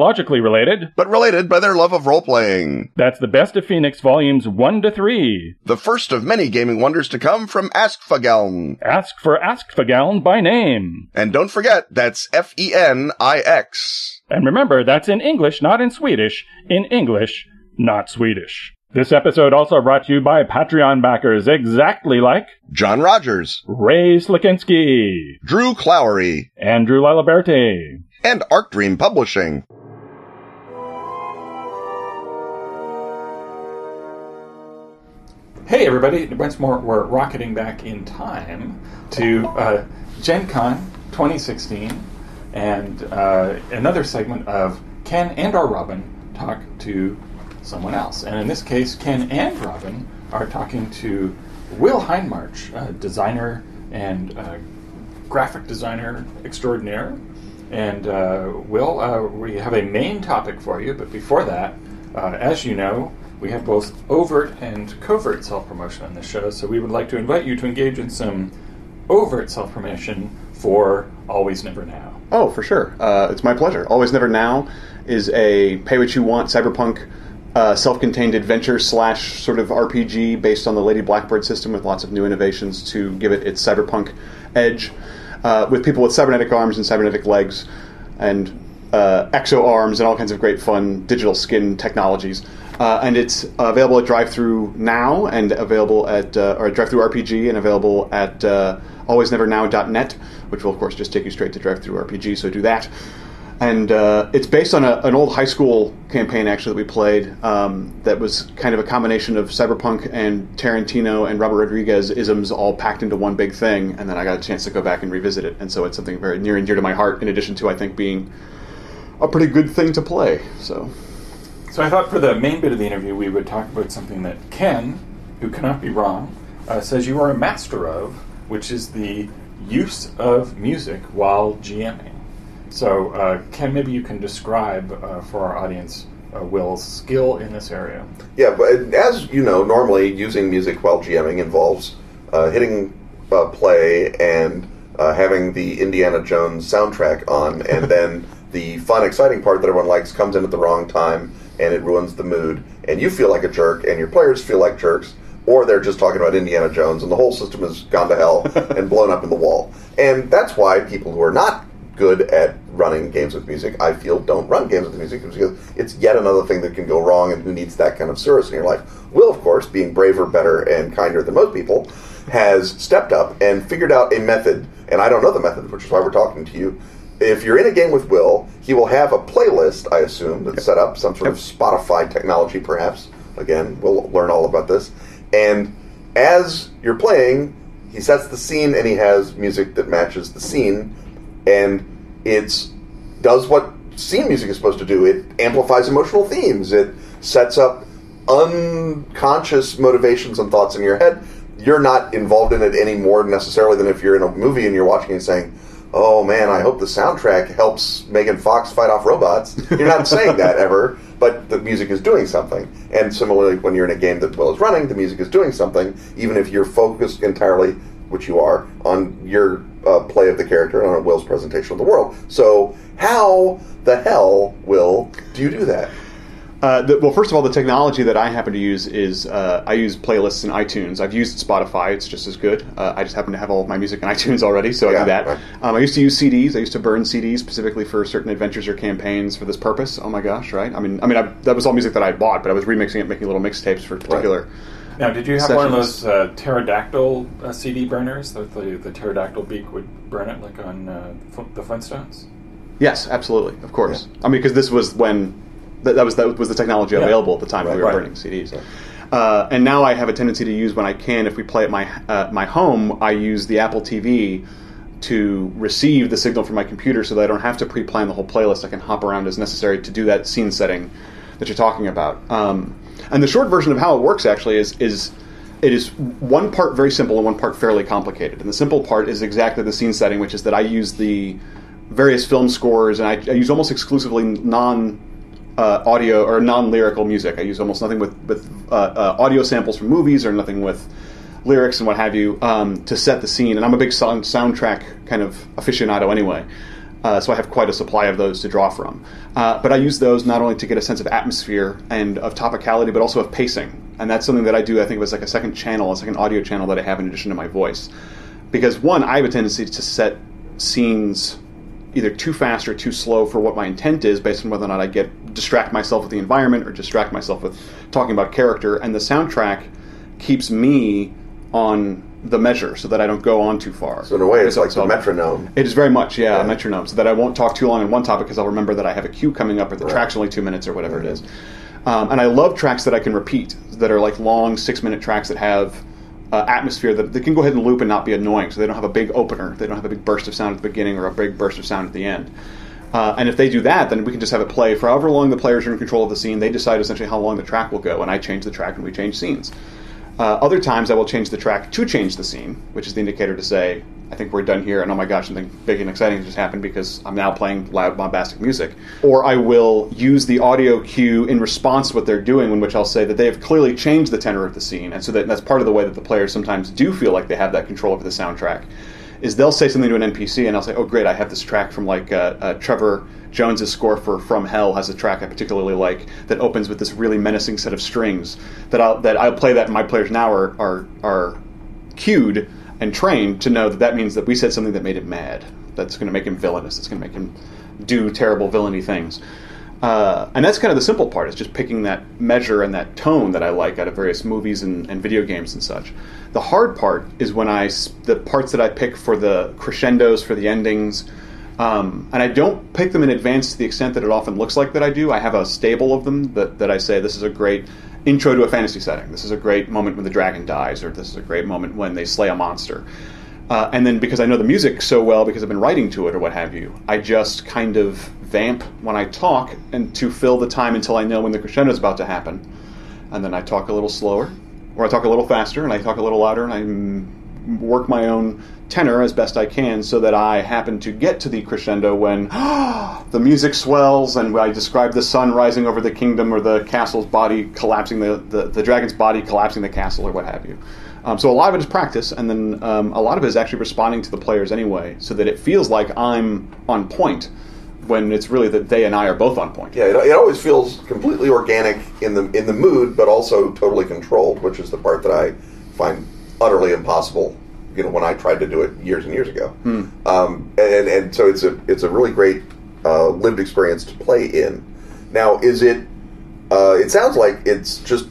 biologically related. but related by their love of role-playing. That's the best of Fenix volumes 1 to 3. The first of many gaming wonders to come from Askfageln. Ask for Askfageln by name. And don't forget, that's F E N I X. And remember, that's in English, not in Swedish. In English, not Swedish. This episode also brought to you by Patreon backers exactly like John Rogers, Ray Slikinski, Drew Clowery, Andrew Laliberti, and Arc Dream Publishing. Hey everybody, once more we're rocketing back in time to uh, Gen Con 2016 and uh, another segment of Ken and our Robin talk to someone else. And in this case, Ken and Robin are talking to Will Hindmarch, a designer and uh, graphic designer extraordinaire. And uh, Will, uh, we have a main topic for you, but before that, as you know, we have both overt and covert self promotion on this show, so we would like to invite you to engage in some overt self promotion for Always Never Now. Oh, for sure. Uh, it's my pleasure. Always Never Now is a pay what you want cyberpunk uh, self-contained adventure slash sort of RPG based on the Lady Blackbird system with lots of new innovations to give it its cyberpunk edge, uh, with people with cybernetic arms and cybernetic legs, and uh, exo arms and all kinds of great fun digital skin technologies. Uh, and it's available at Drive-Through now, and available at uh, or DriveThruRPG, and available at uh, alwaysnevernow.net, which will of course just take you straight to DriveThruRPG. So do that. And uh, it's based on a, an old high school campaign actually that we played um, that was kind of a combination of cyberpunk and Tarantino and Robert Rodriguez isms all packed into one big thing. And then I got a chance to go back and revisit it, and so it's something very near and dear to my heart. In addition to I think being a pretty good thing to play. So. So I thought for the main bit of the interview, we would talk about something that Ken, who cannot be wrong, uh, says you are a master of, which is the use of music while GMing. So, uh, Ken, maybe you can describe uh, for our audience uh, Will's skill in this area. Yeah, but as you know, normally using music while GMing involves uh, hitting uh, play and uh, having the Indiana Jones soundtrack on, and then the fun, exciting part that everyone likes comes in at the wrong time and it ruins the mood, and you feel like a jerk, and your players feel like jerks, or they're just talking about Indiana Jones, and the whole system has gone to hell and blown up in the wall. And that's why people who are not good at running games with music, I feel, don't run games with music because it's yet another thing that can go wrong, and who needs that kind of service in your life? Will, of course, being braver, better, and kinder than most people, has stepped up and figured out a method, and I don't know the method, which is why we're talking to you. If you're in a game with Will, he will have a playlist, I assume, that's set up, some sort of Spotify technology, perhaps. Again, we'll learn all about this. And as you're playing, he sets the scene and he has music that matches the scene, and it's does what scene music is supposed to do. It amplifies emotional themes. It sets up unconscious motivations and thoughts in your head. You're not involved in it any more necessarily than if you're in a movie and you're watching and saying, "Oh man, I hope the soundtrack helps Megan Fox fight off robots." You're not saying that ever, but the music is doing something. And similarly, when you're in a game that Will is running, the music is doing something, even if you're focused entirely, which you are, on your uh, play of the character and on Will's presentation of the world. So, how the hell, Will, do you do that? Uh, the, well, first of all, the technology that I happen to use is uh, I use playlists in iTunes. I've used Spotify; it's just as good. Uh, I just happen to have all of my music in iTunes already, so I do that. right. Um, I used to use CDs. I used to burn CDs specifically for certain adventures or campaigns for this purpose. Oh my gosh, right? I mean, I mean, I, that was all music that I bought, but I was remixing it, making little mixtapes for particular. Now, did you have one of those uh, pterodactyl uh, CD burners? That the, the pterodactyl beak would burn it like on uh, Fl- the Flintstones? Yes, absolutely, of course. I mean, because this was when that, that was that was the technology Yeah. available at the time Right, we were right. burning CDs. Uh, and now I have a tendency to use when I can. If we play at my uh, my home, I use the Apple TV to receive the signal from my computer, so that I don't have to pre-plan the whole playlist. I can hop around as necessary to do that scene setting that you're talking about. Um, and the short version of how it works actually is is it is one part very simple and one part fairly complicated. And the simple part is exactly the scene setting, which is that I use the various film scores and I, I use almost exclusively non uh, audio or non lyrical music. I use almost nothing with with uh, uh, audio samples from movies or nothing with lyrics and what have you um, to set the scene. And I'm a big sound, soundtrack kind of aficionado anyway. Uh, so I have quite a supply of those to draw from. Uh, but I use those not only to get a sense of atmosphere and of topicality, but also of pacing. And that's something that I do. I think of as like a second channel, a second audio channel that I have in addition to my voice. Because one, I have a tendency to set scenes either too fast or too slow for what my intent is, based on whether or not I get distract myself with the environment or distract myself with talking about character. And the soundtrack keeps me on the measure so that I don't go on too far. So in a way, it's like So- the metronome. it is very much, yeah, Yeah. a metronome, so that I won't talk too long on one topic because I'll remember that I have a cue coming up or the Right. track's only two minutes or whatever it is. Um, and I love tracks that I can repeat, that are like long six minute tracks that have uh, atmosphere that they can go ahead and loop and not be annoying. So they don't have a big opener, they don't have a big burst of sound at the beginning or a big burst of sound at the end. Uh, and if they do that, then we can just have it play for however long the players are in control of the scene. They decide essentially how long the track will go, and I change the track and we change scenes. Uh, other times I will change the track to change the scene, which is the indicator to say, I think we're done here, and oh my gosh, something big and exciting just happened because I'm now playing loud, bombastic music. Or I will use the audio cue in response to what they're doing, in which I'll say that they have clearly changed the tenor of the scene, and so that that's part of the way that the players sometimes do feel like they have that control over the soundtrack. Is they'll say something to an NPC, and I'll say, "Oh, great! I have this track from like uh, uh, Trevor Jones's score for From Hell has a track I particularly like that opens with this really menacing set of strings that I'll that I'll play that my players now are are are cued and trained to know that that means that we said something that made him mad. That's going to make him villainous. It's going to make him do terrible villainy things. Uh, and that's kind of the simple part is just picking that measure and that tone that I like out of various movies and, and video games and such. The hard part is when I the parts that I pick for the crescendos for the endings, um, and I don't pick them in advance to the extent that it often looks like that I do. I have a stable of them that, that I say this is a great intro to a fantasy setting. This is a great moment when the dragon dies, or this is a great moment when they slay a monster. Uh, and then because I know the music so well, because I've been writing to it or what have you, I just kind of vamp when I talk and to fill the time until I know when the crescendo is about to happen. And then I talk a little slower, or I talk a little faster, and I talk a little louder, and I work my own tenor as best I can so that I happen to get to the crescendo when the music swells and I describe the sun rising over the kingdom or the castle's body collapsing, the, the, the dragon's body collapsing the castle or what have you. Um, so a lot of it is practice, and then um, a lot of it is actually responding to the players anyway, so that it feels like I'm on point when it's really that they and I are both on point. Yeah, it, it always feels completely organic in the in the mood, but also totally controlled, which is the part that I find utterly impossible. You know, when I tried to do it years and years ago, um, and and so it's a it's a really great uh, lived experience to play in. Now, is it? Uh, it sounds like it's just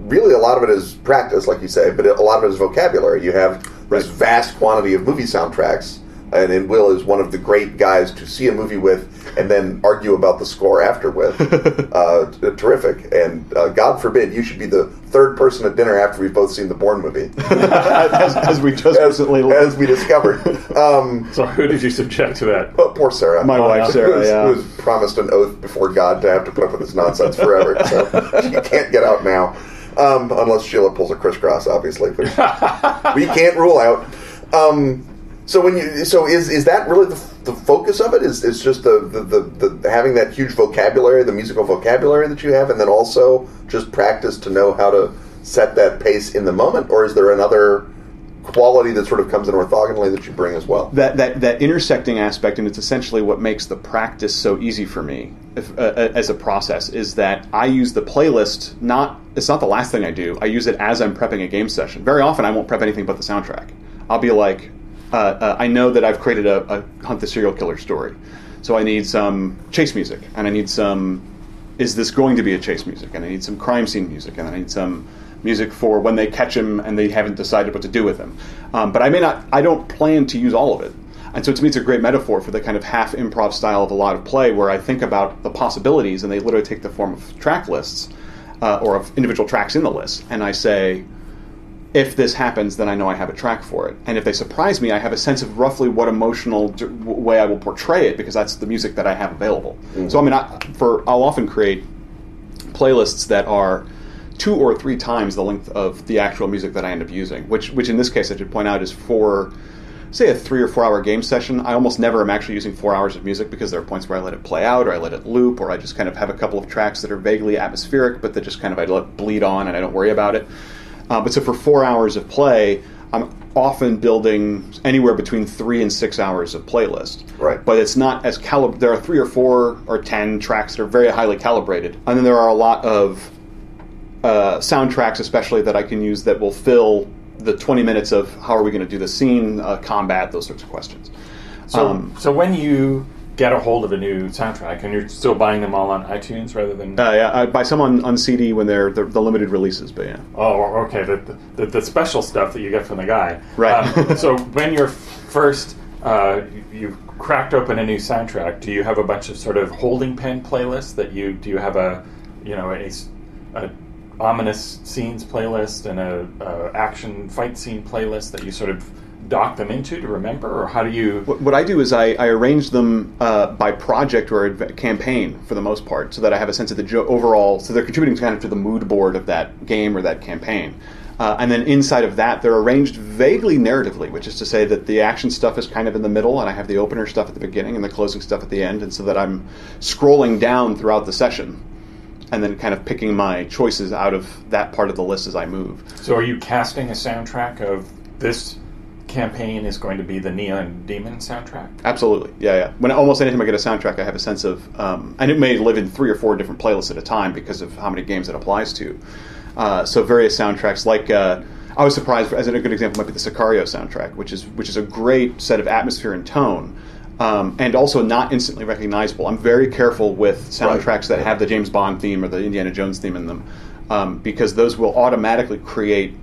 really a lot of it is practice, like you say, but a lot of it is vocabulary. You have this Right. vast quantity of movie soundtracks and, and Will is one of the great guys to see a movie with and then argue about the score after with. uh, t- terrific, and uh, God forbid you should be the third person at dinner after we've both seen the Bourne movie, as, as we just as, recently as we discovered. Um, So who did you subject to that? but poor Sarah, My wife, who Sarah, was, yeah. who was promised an oath before God to have to put up with this nonsense forever, so she can't get out now. Um, unless Sheila pulls a crisscross, obviously, which we can't rule out. Um, so when you so is is that really the, the focus of it? Is is just the, the, the, the having that huge vocabulary, the musical vocabulary that you have, and then also just practice to know how to set that pace in the moment, or is there another quality that sort of comes in orthogonally that you bring as well? that, that that intersecting aspect, and it's essentially what makes the practice so easy for me if, uh, uh, as a process, is that I use the playlist not. It's not the last thing I do. I use it as I'm prepping a game session. Very often, I won't prep anything but the soundtrack. I'll be like, uh, uh, I know that I've created a, a hunt the serial killer story, so I need some chase music, and I need some. Is this going to be a chase music? And I need some crime scene music, and I need some music for when they catch him and they haven't decided what to do with him. Um, but I may not. I don't plan to use all of it. And so to me, it's a great metaphor for the kind of half improv style of a lot of play, where I think about the possibilities, and they literally take the form of track lists uh, or of individual tracks in the list, and I say, if this happens, then I know I have a track for it. And if they surprise me, I have a sense of roughly what emotional d- way I will portray it because that's the music that I have available. Mm-hmm. So I mean, I, for I'll often create playlists that are two or three times the length of the actual music that I end up using. Which, which in this case, I should point out, is for say a three or four hour game session. I almost never am actually using four hours of music because there are points where I let it play out, or I let it loop, or I just kind of have a couple of tracks that are vaguely atmospheric, but that just kind of I let bleed on and I don't worry about it. Uh, but so for four hours of play, I'm often building anywhere between three and six hours of playlist. Right. But it's not as calib. There are three or four or ten tracks that are very highly calibrated, and then there are a lot of uh, soundtracks, especially that I can use that will fill the 20 minutes of how are we going to do the scene, uh, combat, those sorts of questions. So, Um, so when you get a hold of a new soundtrack, and you're still buying them all on iTunes rather than Uh, yeah, I buy some on, on CD when they're the, the limited releases, but yeah. Oh, okay. The, the the special stuff that you get from the guy. Right. Um, so when you're first, uh, you've cracked open a new soundtrack. Do you have a bunch of sort of holding pen playlists that you do? You have a, you know, a, s- a ominous scenes playlist and a, a action fight scene playlist that you sort of dock them into to remember, or how do you? What, what I do is I, I arrange them uh, by project or adv- campaign for the most part, so that I have a sense of the jo- overall. So they're contributing kind of to the mood board of that game or that campaign. Uh, and then inside of that, they're arranged vaguely narratively, which is to say that the action stuff is kind of in the middle, and I have the opener stuff at the beginning and the closing stuff at the end, and so that I'm scrolling down throughout the session, and then kind of picking my choices out of that part of the list as I move. So are you casting a soundtrack of this campaign is going to be the Neon Demon soundtrack? Absolutely, yeah, yeah. When almost anytime I get a soundtrack, I have a sense of, um, and it may live in three or four different playlists at a time because of how many games it applies to. Uh, so various soundtracks, like uh, I was surprised, as a good example, might be the Sicario soundtrack, which is which is a great set of atmosphere and tone. Um, and also not instantly recognizable. I'm very careful with soundtracks that have the James Bond theme or the Indiana Jones theme in them, um, because those will automatically create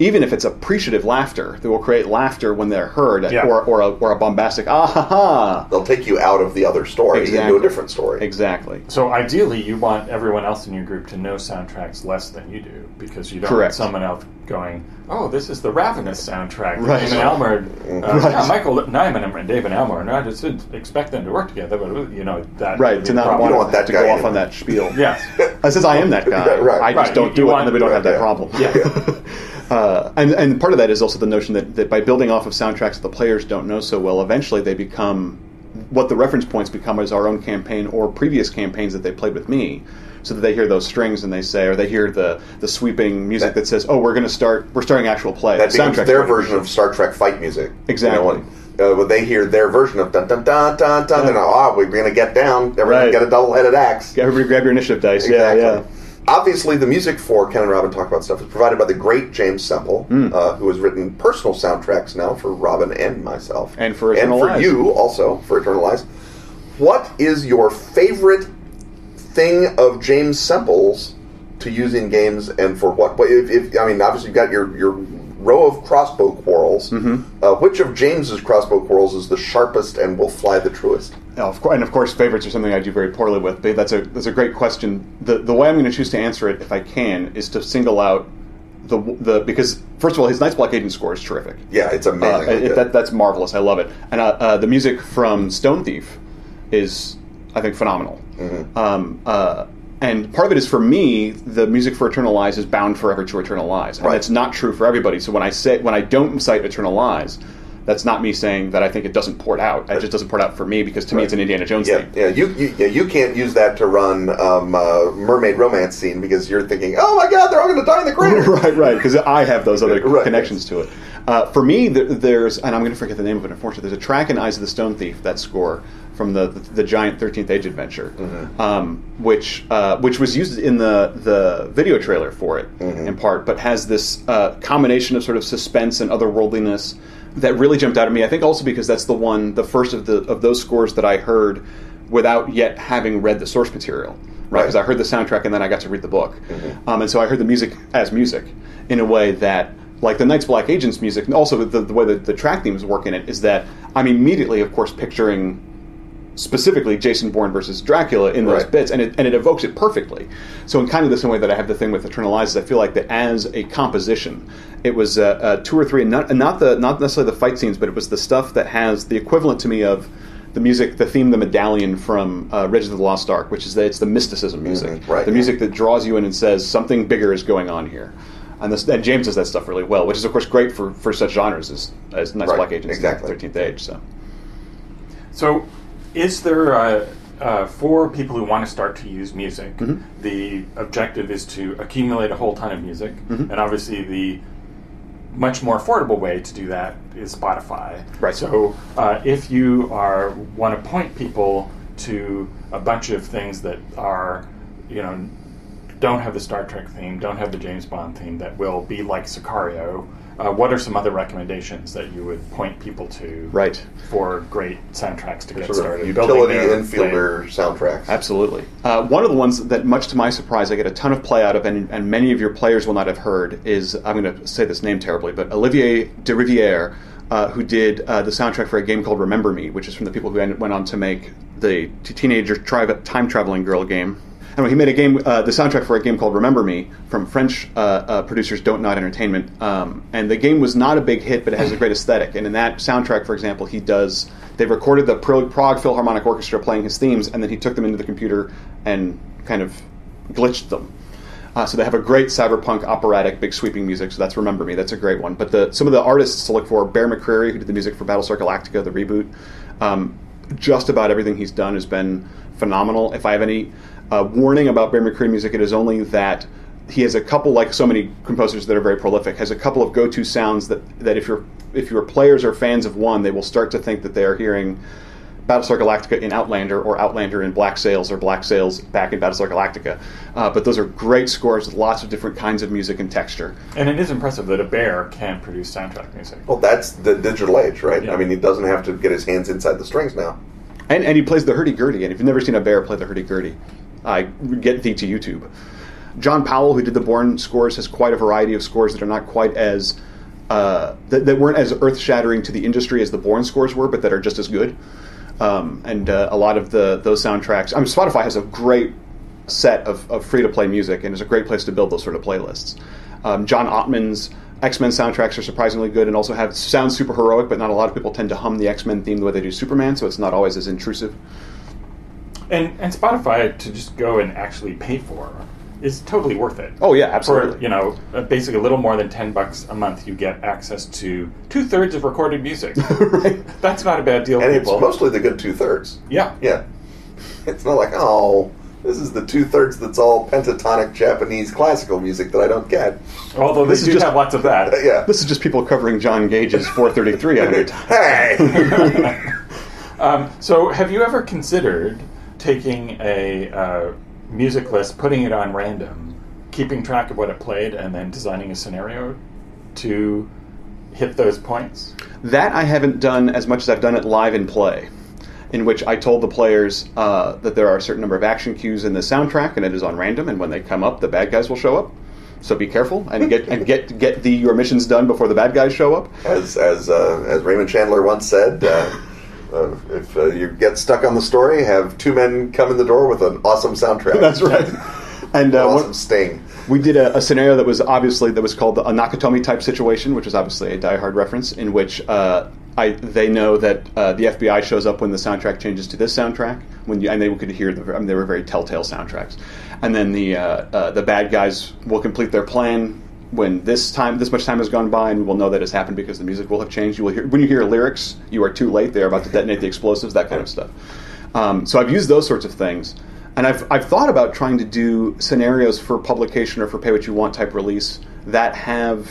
even if it's appreciative laughter, they will create laughter when they're heard, Yeah. or, or, a, or a bombastic ah ha ha. They'll take you out of the other story into a different story. Exactly. So ideally, you want everyone else in your group to know soundtracks less than you do, because you don't Correct. want someone else going, "Oh, this is the Ravenous soundtrack." Right. Damon Albarn, uh, Right. yeah, Michael Nyman and Damon Albarn. And I just didn't expect them to work together, but you know that Right, to not problem. want, don't want that to guy go off on that spiel. Yes. Uh, since I am that guy, Right. I just Right, don't you- do you it, want- and then we don't have that yeah. problem. Yeah. Uh, and, and part of that is also the notion that, that by building off of soundtracks that the players don't know so well, eventually they become what the reference points become is our own campaign or previous campaigns that they played with me. So that they hear those strings and they say, or they hear the, the sweeping music that, says, "Oh, we're going to start. We're starting actual play." That The becomes their version of Star Trek fight music. Exactly. You know, when, uh, when they hear their version of dun dun dun dun dun, they're like, oh, we're going to get down. Everyone Right. get a double headed axe. Everybody, grab your initiative dice. Exactly. Yeah, yeah. Obviously, the music for Ken and Robin Talk About Stuff is provided by the great James Semple, Hmm. uh, who has written personal soundtracks now for Robin and myself. And for and for Lies. you also, for Eternal Lies. What is your favorite thing of James Semple's to use in games and for what? what if, if, I mean, obviously, you've got your, your row of crossbow quarrels. Mm-hmm. Uh, which of James's crossbow quarrels is the sharpest and will fly the truest? Oh, of course, and of course, favorites are something I do very poorly with. But that's a that's a great question. The the way I'm going to choose to answer it, if I can, is to single out the the because first of all, his Night's Black Agent score is terrific. Yeah, it's Uh, amazing. it- that, that's marvelous. I love it. And uh, uh, the music from Stone Thief is, I think, phenomenal. Mm-hmm. Um, uh, and part of it is for me, the music for Eternal Lies is bound forever to Eternal Lies, and Right. that's not true for everybody. So when I say when I don't cite Eternal Lies, that's not me saying that I think it doesn't port out. It just doesn't port out for me because to me it's an Indiana Jones yeah, theme. yeah, you, you yeah, you can't use that to run um, uh, mermaid romance scene because you're thinking, oh my god, they're all going to die in the crater. right, right, because I have those other Right. connections to it. Uh, for me, th- there's, and I'm going to forget the name of it. Unfortunately, there's a track in Eyes of the Stone Thief that score from the the, the giant 13th Age adventure, um, which uh, which was used in the the video trailer for it in part, but has this uh, combination of sort of suspense and otherworldliness that really jumped out at me. I think also because that's the one, the first of the of those scores that I heard without yet having read the source material right? Because I heard the soundtrack and then I got to read the book, um, and so I heard the music as music in a way that, like the Night's Black Agents music, and also the, the way that the track themes work in it is that I'm immediately, of course, picturing specifically Jason Bourne versus Dracula in those Right. bits, and it, and it evokes it perfectly. So in kind of the same way that I have the thing with Eternal Lies, I feel like that as a composition, it was uh, uh, two or three, and not, and not the not necessarily the fight scenes, but it was the stuff that has the equivalent to me of the music, the theme, the medallion from uh, Raiders of the Lost Ark, which is that it's the mysticism music, Mhm, right, the yeah. music that draws you in and says something bigger is going on here. And, this, and James does that stuff really well, which is of course great for, for such genres as, as Night's Right, Black Agents exactly. and Thirteenth Age. So So, is there uh, uh, for people who want to start to use music, Mm-hmm. the objective is to accumulate a whole ton of music, Mm-hmm. and obviously the much more affordable way to do that is Spotify. Right. So, uh, if you are want to point people to a bunch of things that are, you know, don't have the Star Trek theme, don't have the James Bond theme, that will be like Sicario. Uh, what are some other recommendations that you would point people to right. for great soundtracks to get Sort started? of utility their infielder soundtracks. Absolutely. Uh, one of the ones that, much to my surprise, I get a ton of play out of, and, and many of your players will not have heard, is I'm going to say this name terribly, but Olivier Derivière, uh, who did uh, the soundtrack for a game called Remember Me, which is from the people who en- went on to make the t- teenager tri- time traveling girl game. Anyway, he made a game, uh, the soundtrack for a game called Remember Me from French uh, uh, producers Dontnod Entertainment. Um, and the game was not a big hit, but it has a great aesthetic. And in that soundtrack, for example, he does, they recorded the Prague Philharmonic Orchestra playing his themes, and then he took them into the computer and kind of glitched them. Uh, so they have a great cyberpunk operatic, big sweeping music. So that's Remember Me. That's a great one. But the, some of the artists to look for: Bear McCreary, who did the music for Battlestar Galactica, the reboot. Um, just about everything he's done has been phenomenal. If I have any uh, warning about Bear McCreary music, it is only that he has a couple, like so many composers that are very prolific, has a couple of go-to sounds that that if your if your players are fans of one, they will start to think that they are hearing Battlestar Galactica in Outlander or Outlander in Black Sails or Black Sails back in Battlestar Galactica. Uh, but those are great scores with lots of different kinds of music and texture. And it is impressive that a bear can produce soundtrack music. Well, that's the digital age, right? Yeah. I mean, he doesn't have to get his hands inside the strings now. And, and he plays the hurdy-gurdy. And if you've never seen a bear play the hurdy-gurdy, I get thee to YouTube. John Powell, who did the Bourne scores, has quite a variety of scores that are not quite as uh, that, that weren't as earth-shattering to the industry as the Bourne scores were, but that are just as good. Um, and uh, a lot of the those soundtracks. I mean, Spotify has a great set of, of free-to-play music, and is a great place to build those sort of playlists. Um, John Ottman's X-Men soundtracks are surprisingly good, and also have sound super heroic, but not a lot of people tend to hum the X-Men theme the way they do Superman, so it's not always as intrusive. And and Spotify to just go and actually pay for is totally worth it. Oh yeah, For absolutely. you know, uh, basically a little more than ten bucks a month, you get access to two thirds of recorded music. right. That's not a bad deal, And people. it's mostly the good two thirds. yeah, Yeah. It's not like, oh, this is the two thirds that's all pentatonic Japanese classical music that I don't get. Although they This is just- have lots of that. Yeah. This is just people covering John Cage's 433 on time. hey! Um, so, have you ever considered taking a uh, music list, putting it on random, keeping track of what it played, and then designing a scenario to hit those points? That I haven't done as much as I've done it live in play, in which I told the players uh, that there are a certain number of action cues in the soundtrack, and it is on random, and when they come up, the bad guys will show up. So be careful and get and get get the your missions done before the bad guys show up. As as uh, as Raymond Chandler once said, uh, uh, if uh, you get stuck on the story, have two men come in the door with an awesome soundtrack. That's right. And uh, awesome what- sting. we did a, a scenario that was obviously that was called a Nakatomi type situation, which is obviously a Die Hard reference, in which uh, I they know that uh, the FBI shows up when the soundtrack changes to this soundtrack, when you, and they could hear the I mean, they were very telltale soundtracks, and then the uh, uh, the bad guys will complete their plan when this time this much time has gone by, and we will know that has happened because the music will have changed. You will hear when you hear lyrics, you are too late. They are about to detonate the explosives, that kind of stuff. Um, so I've used those sorts of things. And I've, I've thought about trying to do scenarios for publication or for pay what you want type release that have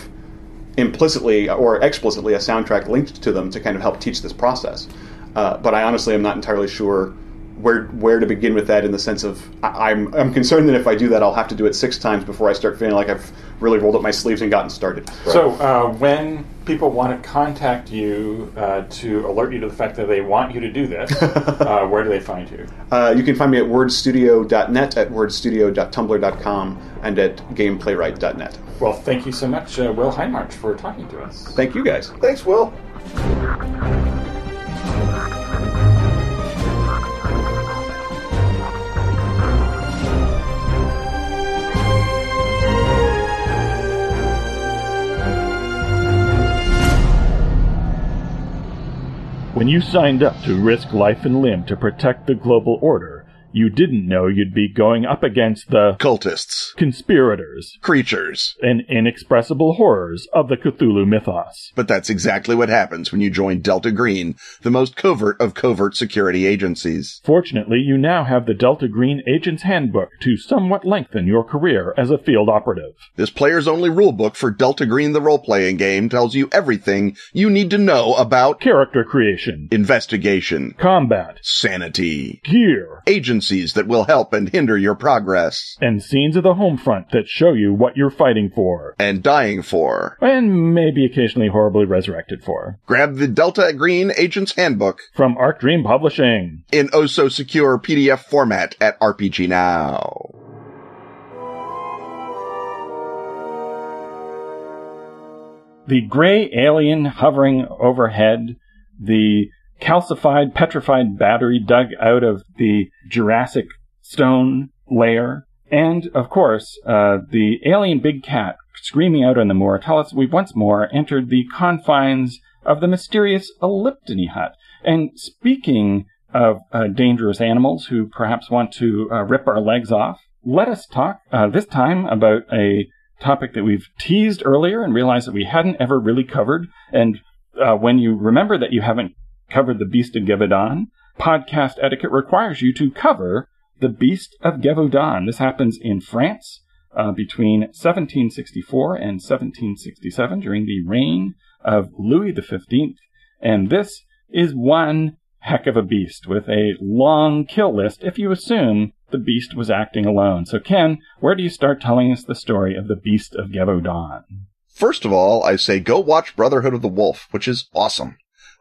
implicitly or explicitly a soundtrack linked to them to kind of help teach this process. Uh, but I honestly am not entirely sure where where to begin with that in the sense of I, I'm I'm concerned that if I do that I'll have to do it six times before I start feeling like I've really rolled up my sleeves and gotten started. So, uh, when people want to contact you uh, to alert you to the fact that they want you to do this, uh, where do they find you? Uh, you can find me at wordstudio.net, at wordstudio.tumblr.com, and at gameplaywright.net. Well, thank you so much, uh, Will Hindmarch, for talking to us. Thank you guys. Thanks, Will. When you signed up to risk life and limb to protect the global order, you didn't know you'd be going up against the Cultists, conspirators creatures. and inexpressible horrors of the Cthulhu mythos. But that's exactly what happens when you join Delta Green, the most covert of covert security agencies. Fortunately, you now have the Delta Green Agent's Handbook to somewhat lengthen your career as a field operative. This player's only rulebook for Delta Green the role-playing game tells you everything you need to know about Character creation, investigation, combat, sanity, gear, agencies that will help and hinder your progress, and scenes of the home front that show you what you're fighting for. and dying for. And maybe occasionally horribly resurrected for. Grab the Delta Green Agent's Handbook From Arc Dream Publishing. in oh so secure PDF format at RPG Now. The gray alien hovering overhead, the calcified, petrified battery dug out of the Jurassic stone layer, and, of course, uh, the alien big cat screaming out on the moor tell us we've once more entered the confines of the mysterious Eliptony hut. And speaking of uh, dangerous animals who perhaps want to uh, rip our legs off, let us talk uh, this time about a topic that we've teased earlier and realized that we hadn't ever really covered. And uh, when you remember that you haven't covered the Beast of Gevaudan, podcast etiquette requires you to cover the Beast of Gevaudan. This happens in France uh, between 1764 and 1767 during the reign of Louis XV. And this is one heck of a beast with a long kill list if you assume the beast was acting alone. So, Ken, where do you start telling us the story of the Beast of Gevaudan? First of all, I say go watch Brotherhood of the Wolf, which is awesome.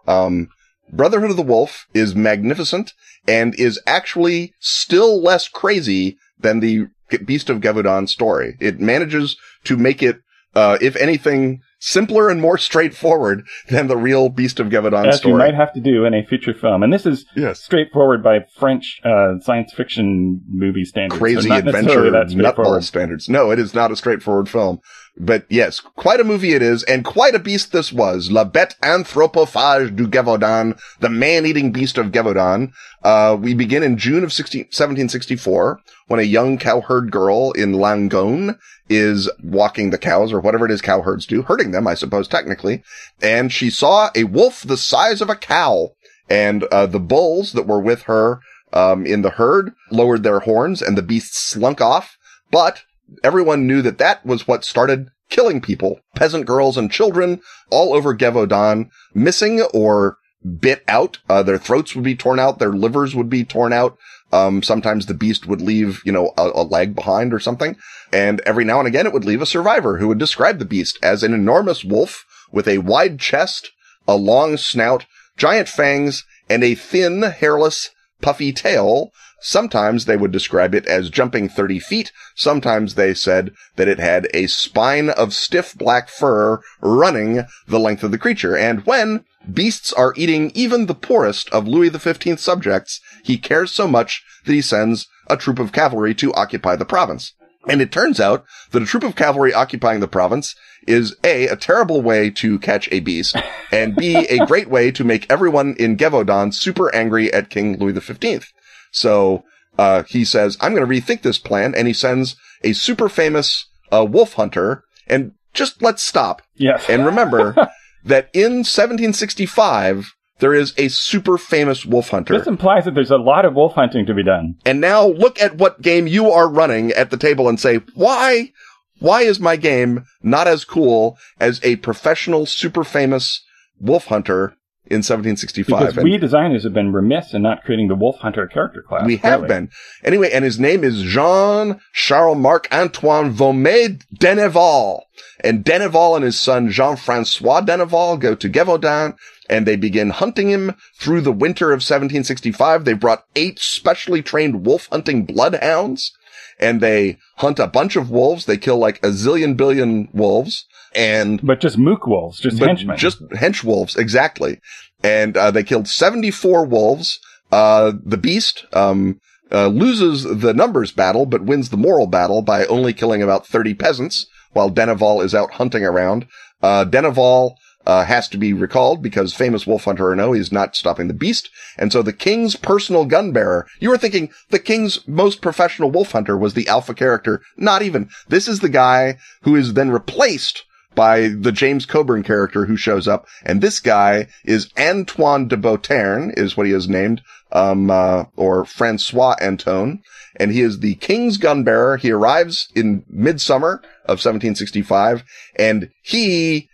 Um, Brotherhood of the Wolf is magnificent and is actually still less crazy than the Beast of Gevaudan story. It manages to make it, uh, if anything, simpler and more straightforward than the real Beast of Gevaudan As story. you might have to do in a feature film. And this is Yes. straightforward by French uh, science fiction movie standards. so crazy not adventure nutball standards. No, it is not a straightforward film. But yes, quite a movie it is, and quite a beast this was. La bête anthropophage du Gevaudan, the man-eating beast of Gevaudan. Uh, we begin in June of 16, 1764, when a young cowherd girl in Langon is walking the cows, or whatever it is cowherds do, herding them, I suppose, technically, and she saw a wolf the size of a cow, and, uh, the bulls that were with her, um, in the herd lowered their horns and the beast slunk off, but everyone knew that that was what started killing people, peasant girls and children all over Gevaudan, missing or bit out. Uh, their throats would be torn out. Their livers would be torn out. Um, sometimes the beast would leave, you know, a, a leg behind or something. And every now and again, it would leave a survivor who would describe the beast as an enormous wolf with a wide chest, a long snout, giant fangs, and a thin, hairless, puffy tail, Sometimes they would describe it as jumping 30 feet. Sometimes they said that it had a spine of stiff black fur running the length of the creature. And when beasts are eating even the poorest of Louis XV subjects, he cares so much that he sends a troop of cavalry to occupy the province. And it turns out that a troop of cavalry occupying the province is A, a terrible way to catch a beast, and B, a great way to make everyone in Gévaudan super angry at King Louis XV. So, uh, he says, I'm going to rethink this plan, and he sends a super famous, uh, wolf hunter, and just let's stop. Yes. And remember that in 1765, there is a super famous wolf hunter. This implies that there's a lot of wolf hunting to be done. And now look at what game you are running at the table and say, why, why is my game not as cool as a professional, super famous wolf hunter in 1765? Because we designers have been remiss in not creating the wolf hunter character class. we have clearly. been. Anyway, and his name is Jean Charles Marc Antoine Vomé Deneval. And Deneval and his son Jean-Francois Deneval go to Gévaudan and they begin hunting him through the winter of 1765. They brought eight specially trained wolf hunting bloodhounds and they hunt a bunch of wolves. They kill like a zillion billion wolves and But just mook wolves, just henchmen. Just hench wolves, exactly. And uh, they killed 74 wolves. Uh, the beast um, uh, loses the numbers battle, but wins the moral battle by only killing about 30 peasants, while Deneval is out hunting around. Uh, Deneval uh, has to be recalled because famous wolf hunter or no, he's not stopping the beast. And so the king's personal gun bearer, you were thinking the king's most professional wolf hunter was the alpha character. Not even. This is the guy who is then replaced by the James Coburn character who shows up. And this guy is Antoine de Beauterne is what he is named, um, uh, or Francois Antoine. And he is the king's gun bearer. He arrives in midsummer of 1765 and he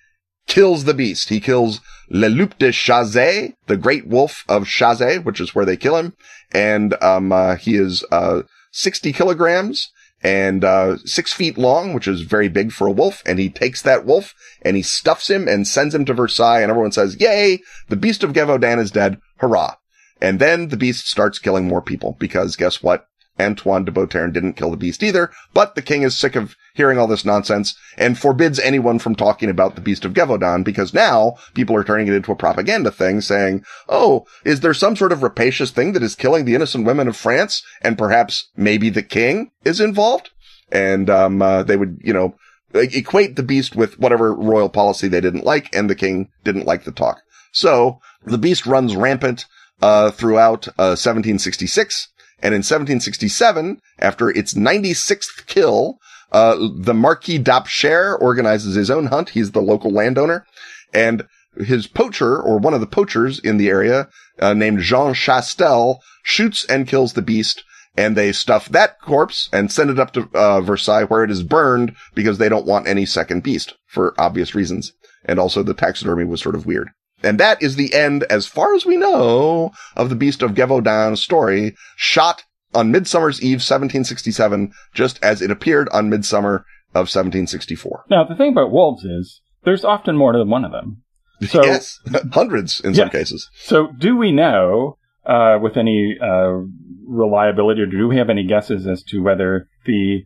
kills the beast. He kills Le Loup de Chazé, the great wolf of Chazé, which is where they kill him. And, um, uh, he is, uh, 60 kilograms and uh, six feet long, which is very big for a wolf. And he takes that wolf and he stuffs him and sends him to Versailles. And everyone says, "Yay! The beast of Gévaudan is dead! Hurrah!" And then the beast starts killing more people because guess what? Antoine de Beauterne didn't kill the beast either, but the king is sick of hearing all this nonsense and forbids anyone from talking about the beast of Gévaudan because now people are turning it into a propaganda thing saying, oh, is there some sort of rapacious thing that is killing the innocent women of France and perhaps maybe the king is involved? And, um, uh, they would, you know, equate the beast with whatever royal policy they didn't like and the king didn't like the talk. So the beast runs rampant, uh, throughout, uh, 1766. And in 1767, after its 96th kill, uh, the Marquis d'Apcher organizes his own hunt. He's the local landowner and his poacher or one of the poachers in the area, uh, named Jean Chastel shoots and kills the beast and they stuff that corpse and send it up to, uh, Versailles where it is burned because they don't want any second beast for obvious reasons. And also the taxidermy was sort of weird. And that is the end, as far as we know, of the Beast of Gévaudan story, shot on Midsummer's Eve 1767, just as it appeared on Midsummer of 1764. now, the thing about wolves is there's often more than one of them. So, yes, hundreds in some cases. so do we know uh, with any uh, reliability, or do we have any guesses as to whether the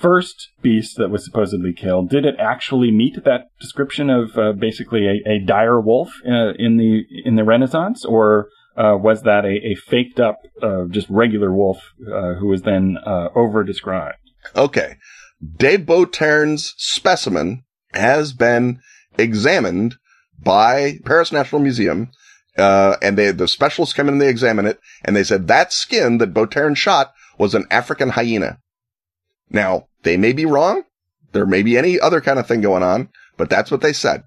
first beast that was supposedly killed did it actually meet that description of uh, basically a, a dire wolf uh, in the in the Renaissance, or uh, was that a, a faked up uh, just regular wolf uh, who was then uh, over described? Okay. De Beauterne's specimen has been examined by Paris National Museum. And they, the specialists come in and they examine it and they said that skin that Beauterne shot was an African hyena. Now, they may be wrong. There may be any other kind of thing going on, but that's what they said.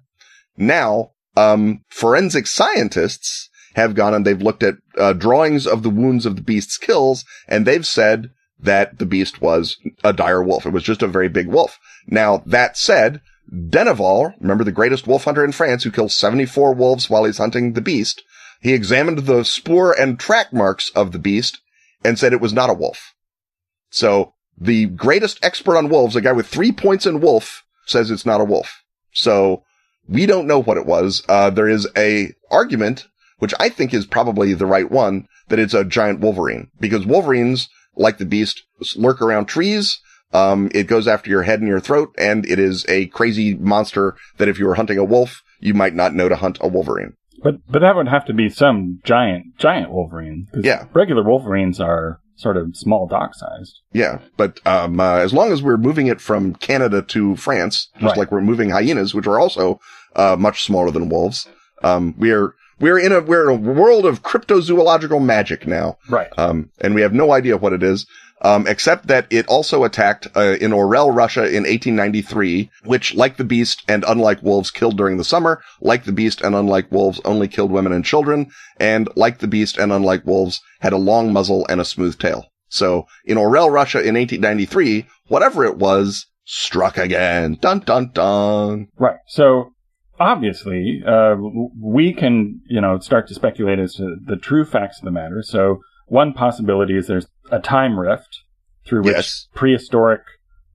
Now, um, forensic scientists have gone and they've looked at uh, drawings of the wounds of the beast's kills and they've said that the beast was a dire wolf. It was just a very big wolf. Now, that said, Deneval, remember the greatest wolf hunter in France who kills 74 wolves while he's hunting the beast, he examined the spoor and track marks of the beast and said it was not a wolf. So the greatest expert on wolves, a guy with three points in wolf, says it's not a wolf. So we don't know what it was. Uh, there is a argument which I think is probably the right one, that it's a giant wolverine because wolverines, like the beast, lurk around trees. Um, it goes after your head and your throat, and it is a crazy monster that if you were hunting a wolf, you might not know to hunt a wolverine. But but that would have to be some giant giant wolverine. Yeah. Regular wolverines are sort of small dog sized. Yeah, but um, uh, as long as we're moving it from Canada to France, just Right. like we're moving hyenas, which are also uh, much smaller than wolves, um, we're we're in a we're in a world of cryptozoological magic now, Right. um, and we have no idea what it is, um, except that it also attacked uh, in Orel, Russia, in 1893, which, like the beast and unlike wolves, killed during the summer. Like the beast and unlike wolves, only killed women and children, and like the beast and unlike wolves, had a long muzzle and a smooth tail. So in Orel, Russia, in 1893, whatever it was struck again. Dun dun dun. Right. So obviously, uh, we can, you know, start to speculate as to the true facts of the matter. So one possibility is there's a time rift through which Yes. prehistoric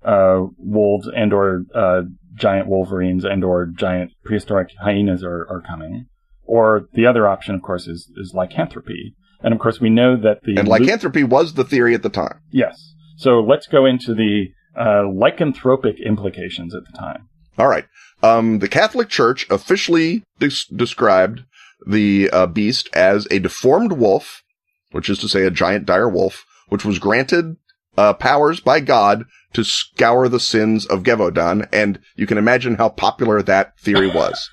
uh, wolves and or uh, giant wolverines and or giant prehistoric hyenas are, are coming. Or the other option, of course, is, is lycanthropy. And of course, we know that the And lycanthropy was the theory at the time. yes. So let's go into the uh, lycanthropic implications at the time. All right. Um, the Catholic Church officially des- described the uh, beast as a deformed wolf, which is to say a giant dire wolf, which was granted uh, powers by God to scour the sins of Gévaudan, and you can imagine how popular that theory was.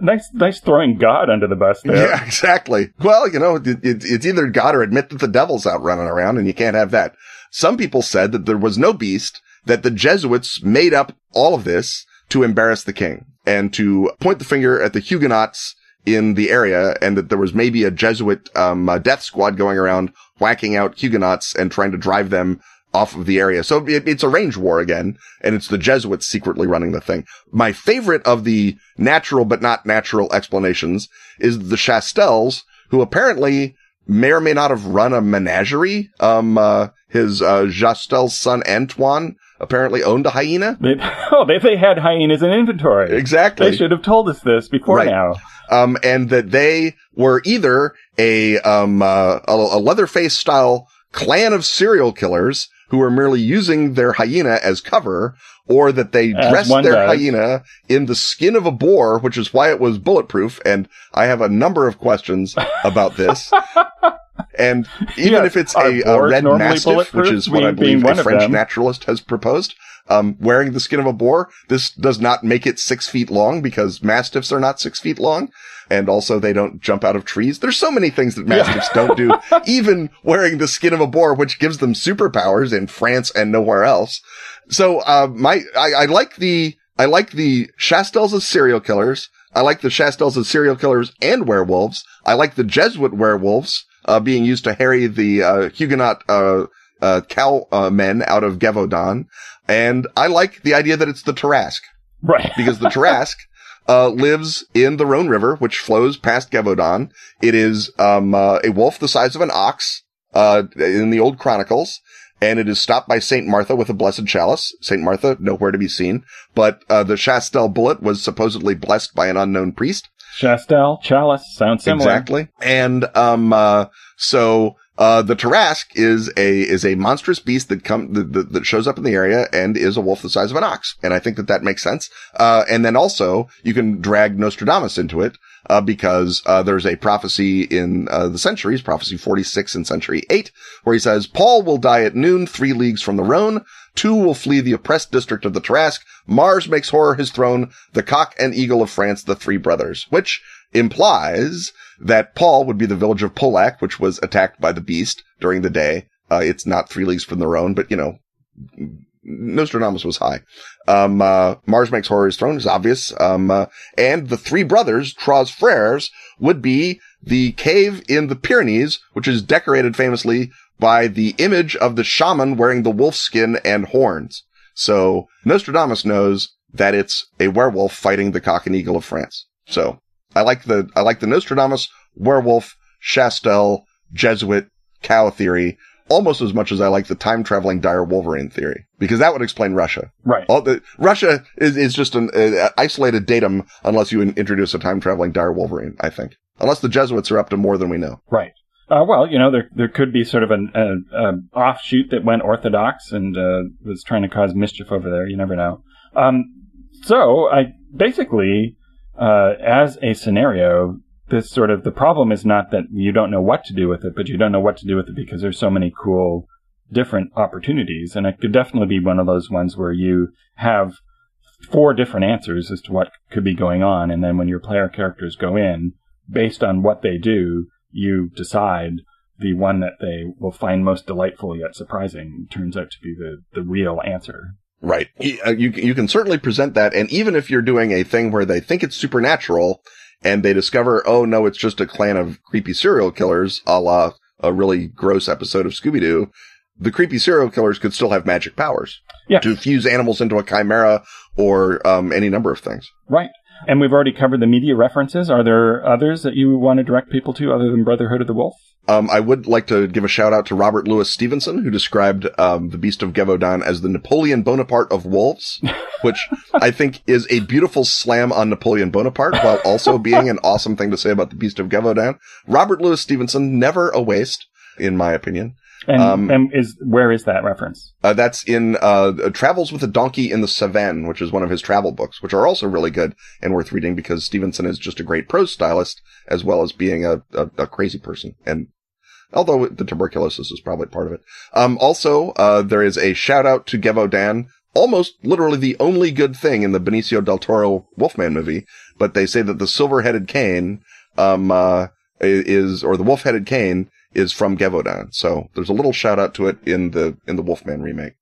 Nice, nice throwing God under the bus there. Yeah, exactly. Well, you know, it, it, it's either God or admit that the devil's out running around, and you can't have that. Some people said that there was no beast, that the Jesuits made up all of this to embarrass the king and to point the finger at the Huguenots in the area, and that there was maybe a Jesuit um, uh, death squad going around whacking out Huguenots and trying to drive them off of the area. So it, it's a range war again, and it's the Jesuits secretly running the thing. My favorite of the natural but not natural explanations is the Chastels, who apparently may or may not have run a menagerie. Um, uh, his, uh, Chastel's son Antoine apparently owned a hyena. They, oh, they, they had hyenas in inventory. Exactly. They should have told us this before Right. now. um, and that they were either a um uh, a, a Leatherface style clan of serial killers who were merely using their hyena as cover, or that they As dressed their does. hyena in the skin of a boar, which is why it was bulletproof. And I have a number of questions about this. And even Yes, if it's a, a red mastiff, which is what I believe a French naturalist has proposed, um, wearing the skin of a boar, this does not make it six feet long because mastiffs are not six feet long. And also they don't jump out of trees. There's so many things that mastiffs don't do, even wearing the skin of a boar, which gives them superpowers in France and nowhere else. So, uh, my, I, I like the, I like the Chastels as serial killers. I like the Chastels as serial killers and werewolves. I like the Jesuit werewolves, uh, being used to harry the, uh, Huguenot, uh, uh, cow, uh, men out of Gévaudan. And I like the idea that it's the Tarasque Right. because the Tarasque uh, lives in the Rhone River, which flows past Gévaudan. It is um, uh, a wolf the size of an ox uh, in the old chronicles, and it is stopped by Saint Martha with a blessed chalice. Saint Martha nowhere to be seen, but uh, the Chastel bullet was supposedly blessed by an unknown priest. Chastel, chalice, sounds similar. Exactly. And um uh so uh the Tarasque is a is a monstrous beast that come that, that, shows up in the area and is a wolf the size of an ox. And I think that that makes sense. Uh and then also you can drag Nostradamus into it uh because uh there's a prophecy in uh the centuries, prophecy 46 in century 8 where he says Paul will die at noon 3 leagues from the Rhone. Two will flee the oppressed district of the Tarasque. Mars makes horror his throne. The cock and eagle of France, the three brothers, which implies that Paul would be the village of Paulhac, which was attacked by the beast during the day. Uh, it's not three leagues from the Rhone, but you know, Nostradamus was high. Um, uh, Mars makes his throne is obvious. Um, uh, and the three brothers, Trois Frères, would be the cave in the Pyrenees, which is decorated famously by the image of the shaman wearing the wolf skin and horns. So Nostradamus knows that it's a werewolf fighting the cock and eagle of France. So I like the, I like the Nostradamus werewolf, Chastel, Jesuit, cow theory. almost as much as I like the time traveling dire Wolverine theory because that would explain Russia. Right. All the, Russia is, is just an uh, isolated datum unless you introduce a time traveling dire Wolverine, I think. Unless the Jesuits are up to more than we know. Right. Uh, well, you know, there there could be sort of an a, a offshoot that went orthodox and uh, was trying to cause mischief over there. You never know. Um, so, I basically, uh, as a scenario, this sort of the problem is not that you don't know what to do with it, but you don't know what to do with it because there's so many cool different opportunities, and it could definitely be one of those ones where you have four different answers as to what could be going on, and then when your player characters go in, based on what they do, you decide the one that they will find most delightful yet surprising turns out to be the, the real answer. Right. You, uh, you, you can certainly present that. And even if you're doing a thing where they think it's supernatural and they discover, oh no, it's just a clan of creepy serial killers, a la a really gross episode of Scooby-Doo, the creepy serial killers could still have magic powers. Yeah. To fuse animals into a chimera or, um, any number of things. Right. And we've already covered the media references. Are there others that you want to direct people to other than Brotherhood of the Wolf? Um, I would like to give a shout out to Robert Louis Stevenson, who described um, the Beast of Gévaudan as the Napoleon Bonaparte of wolves, which I think is a beautiful slam on Napoleon Bonaparte, while also being an awesome thing to say about the Beast of Gévaudan. Robert Louis Stevenson, never a waste, in my opinion. And, Um, and is where is that reference? Uh, that's in uh, Travels with a Donkey in the Cevennes, which is one of his travel books, which are also really good and worth reading because Stevenson is just a great prose stylist as well as being a, a, a crazy person. And although the tuberculosis is probably part of it. Um, also, uh, there is a shout out to Gévaudan, almost literally the only good thing in the Benicio del Toro Wolfman movie, but they say that the silver-headed cane, um, uh, is, or the wolf-headed cane is from Gévaudan. So there's a little shout out to it in the, in the Wolfman remake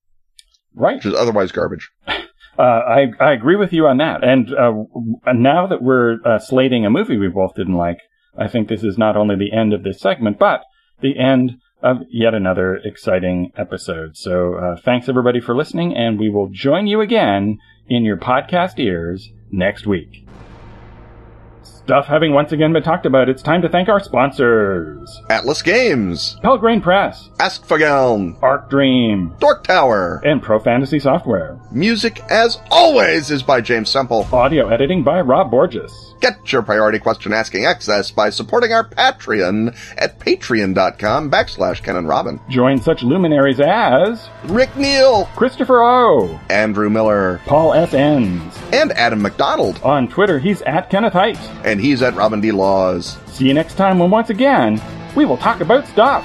Right. which is otherwise garbage. Uh, I I agree with you on that. And uh, now that we're uh, slating a movie we both didn't like, I think this is not only the end of this segment, but the end of yet another exciting episode. So uh, thanks everybody for listening, and we will join you again in your podcast ears next week. Stuff having once again been talked about, it's time to thank our sponsors: Atlas Games, Pelgrane Press, Askfageln, Arc Dream, Dork Tower. and Pro Fantasy Software. Music, as always, is by James Semple. Audio editing by Rob Borges. Get your priority question asking access by supporting our Patreon at patreon.com backslash Ken and Robin. Join such luminaries as Rick Neal, Christopher O, Andrew Miller, Paul S. Enns. and Adam McDonald. On Twitter, he's at Kenneth Hite. And he's at Robin D. Laws. See you next time when once again, we will talk about stuff.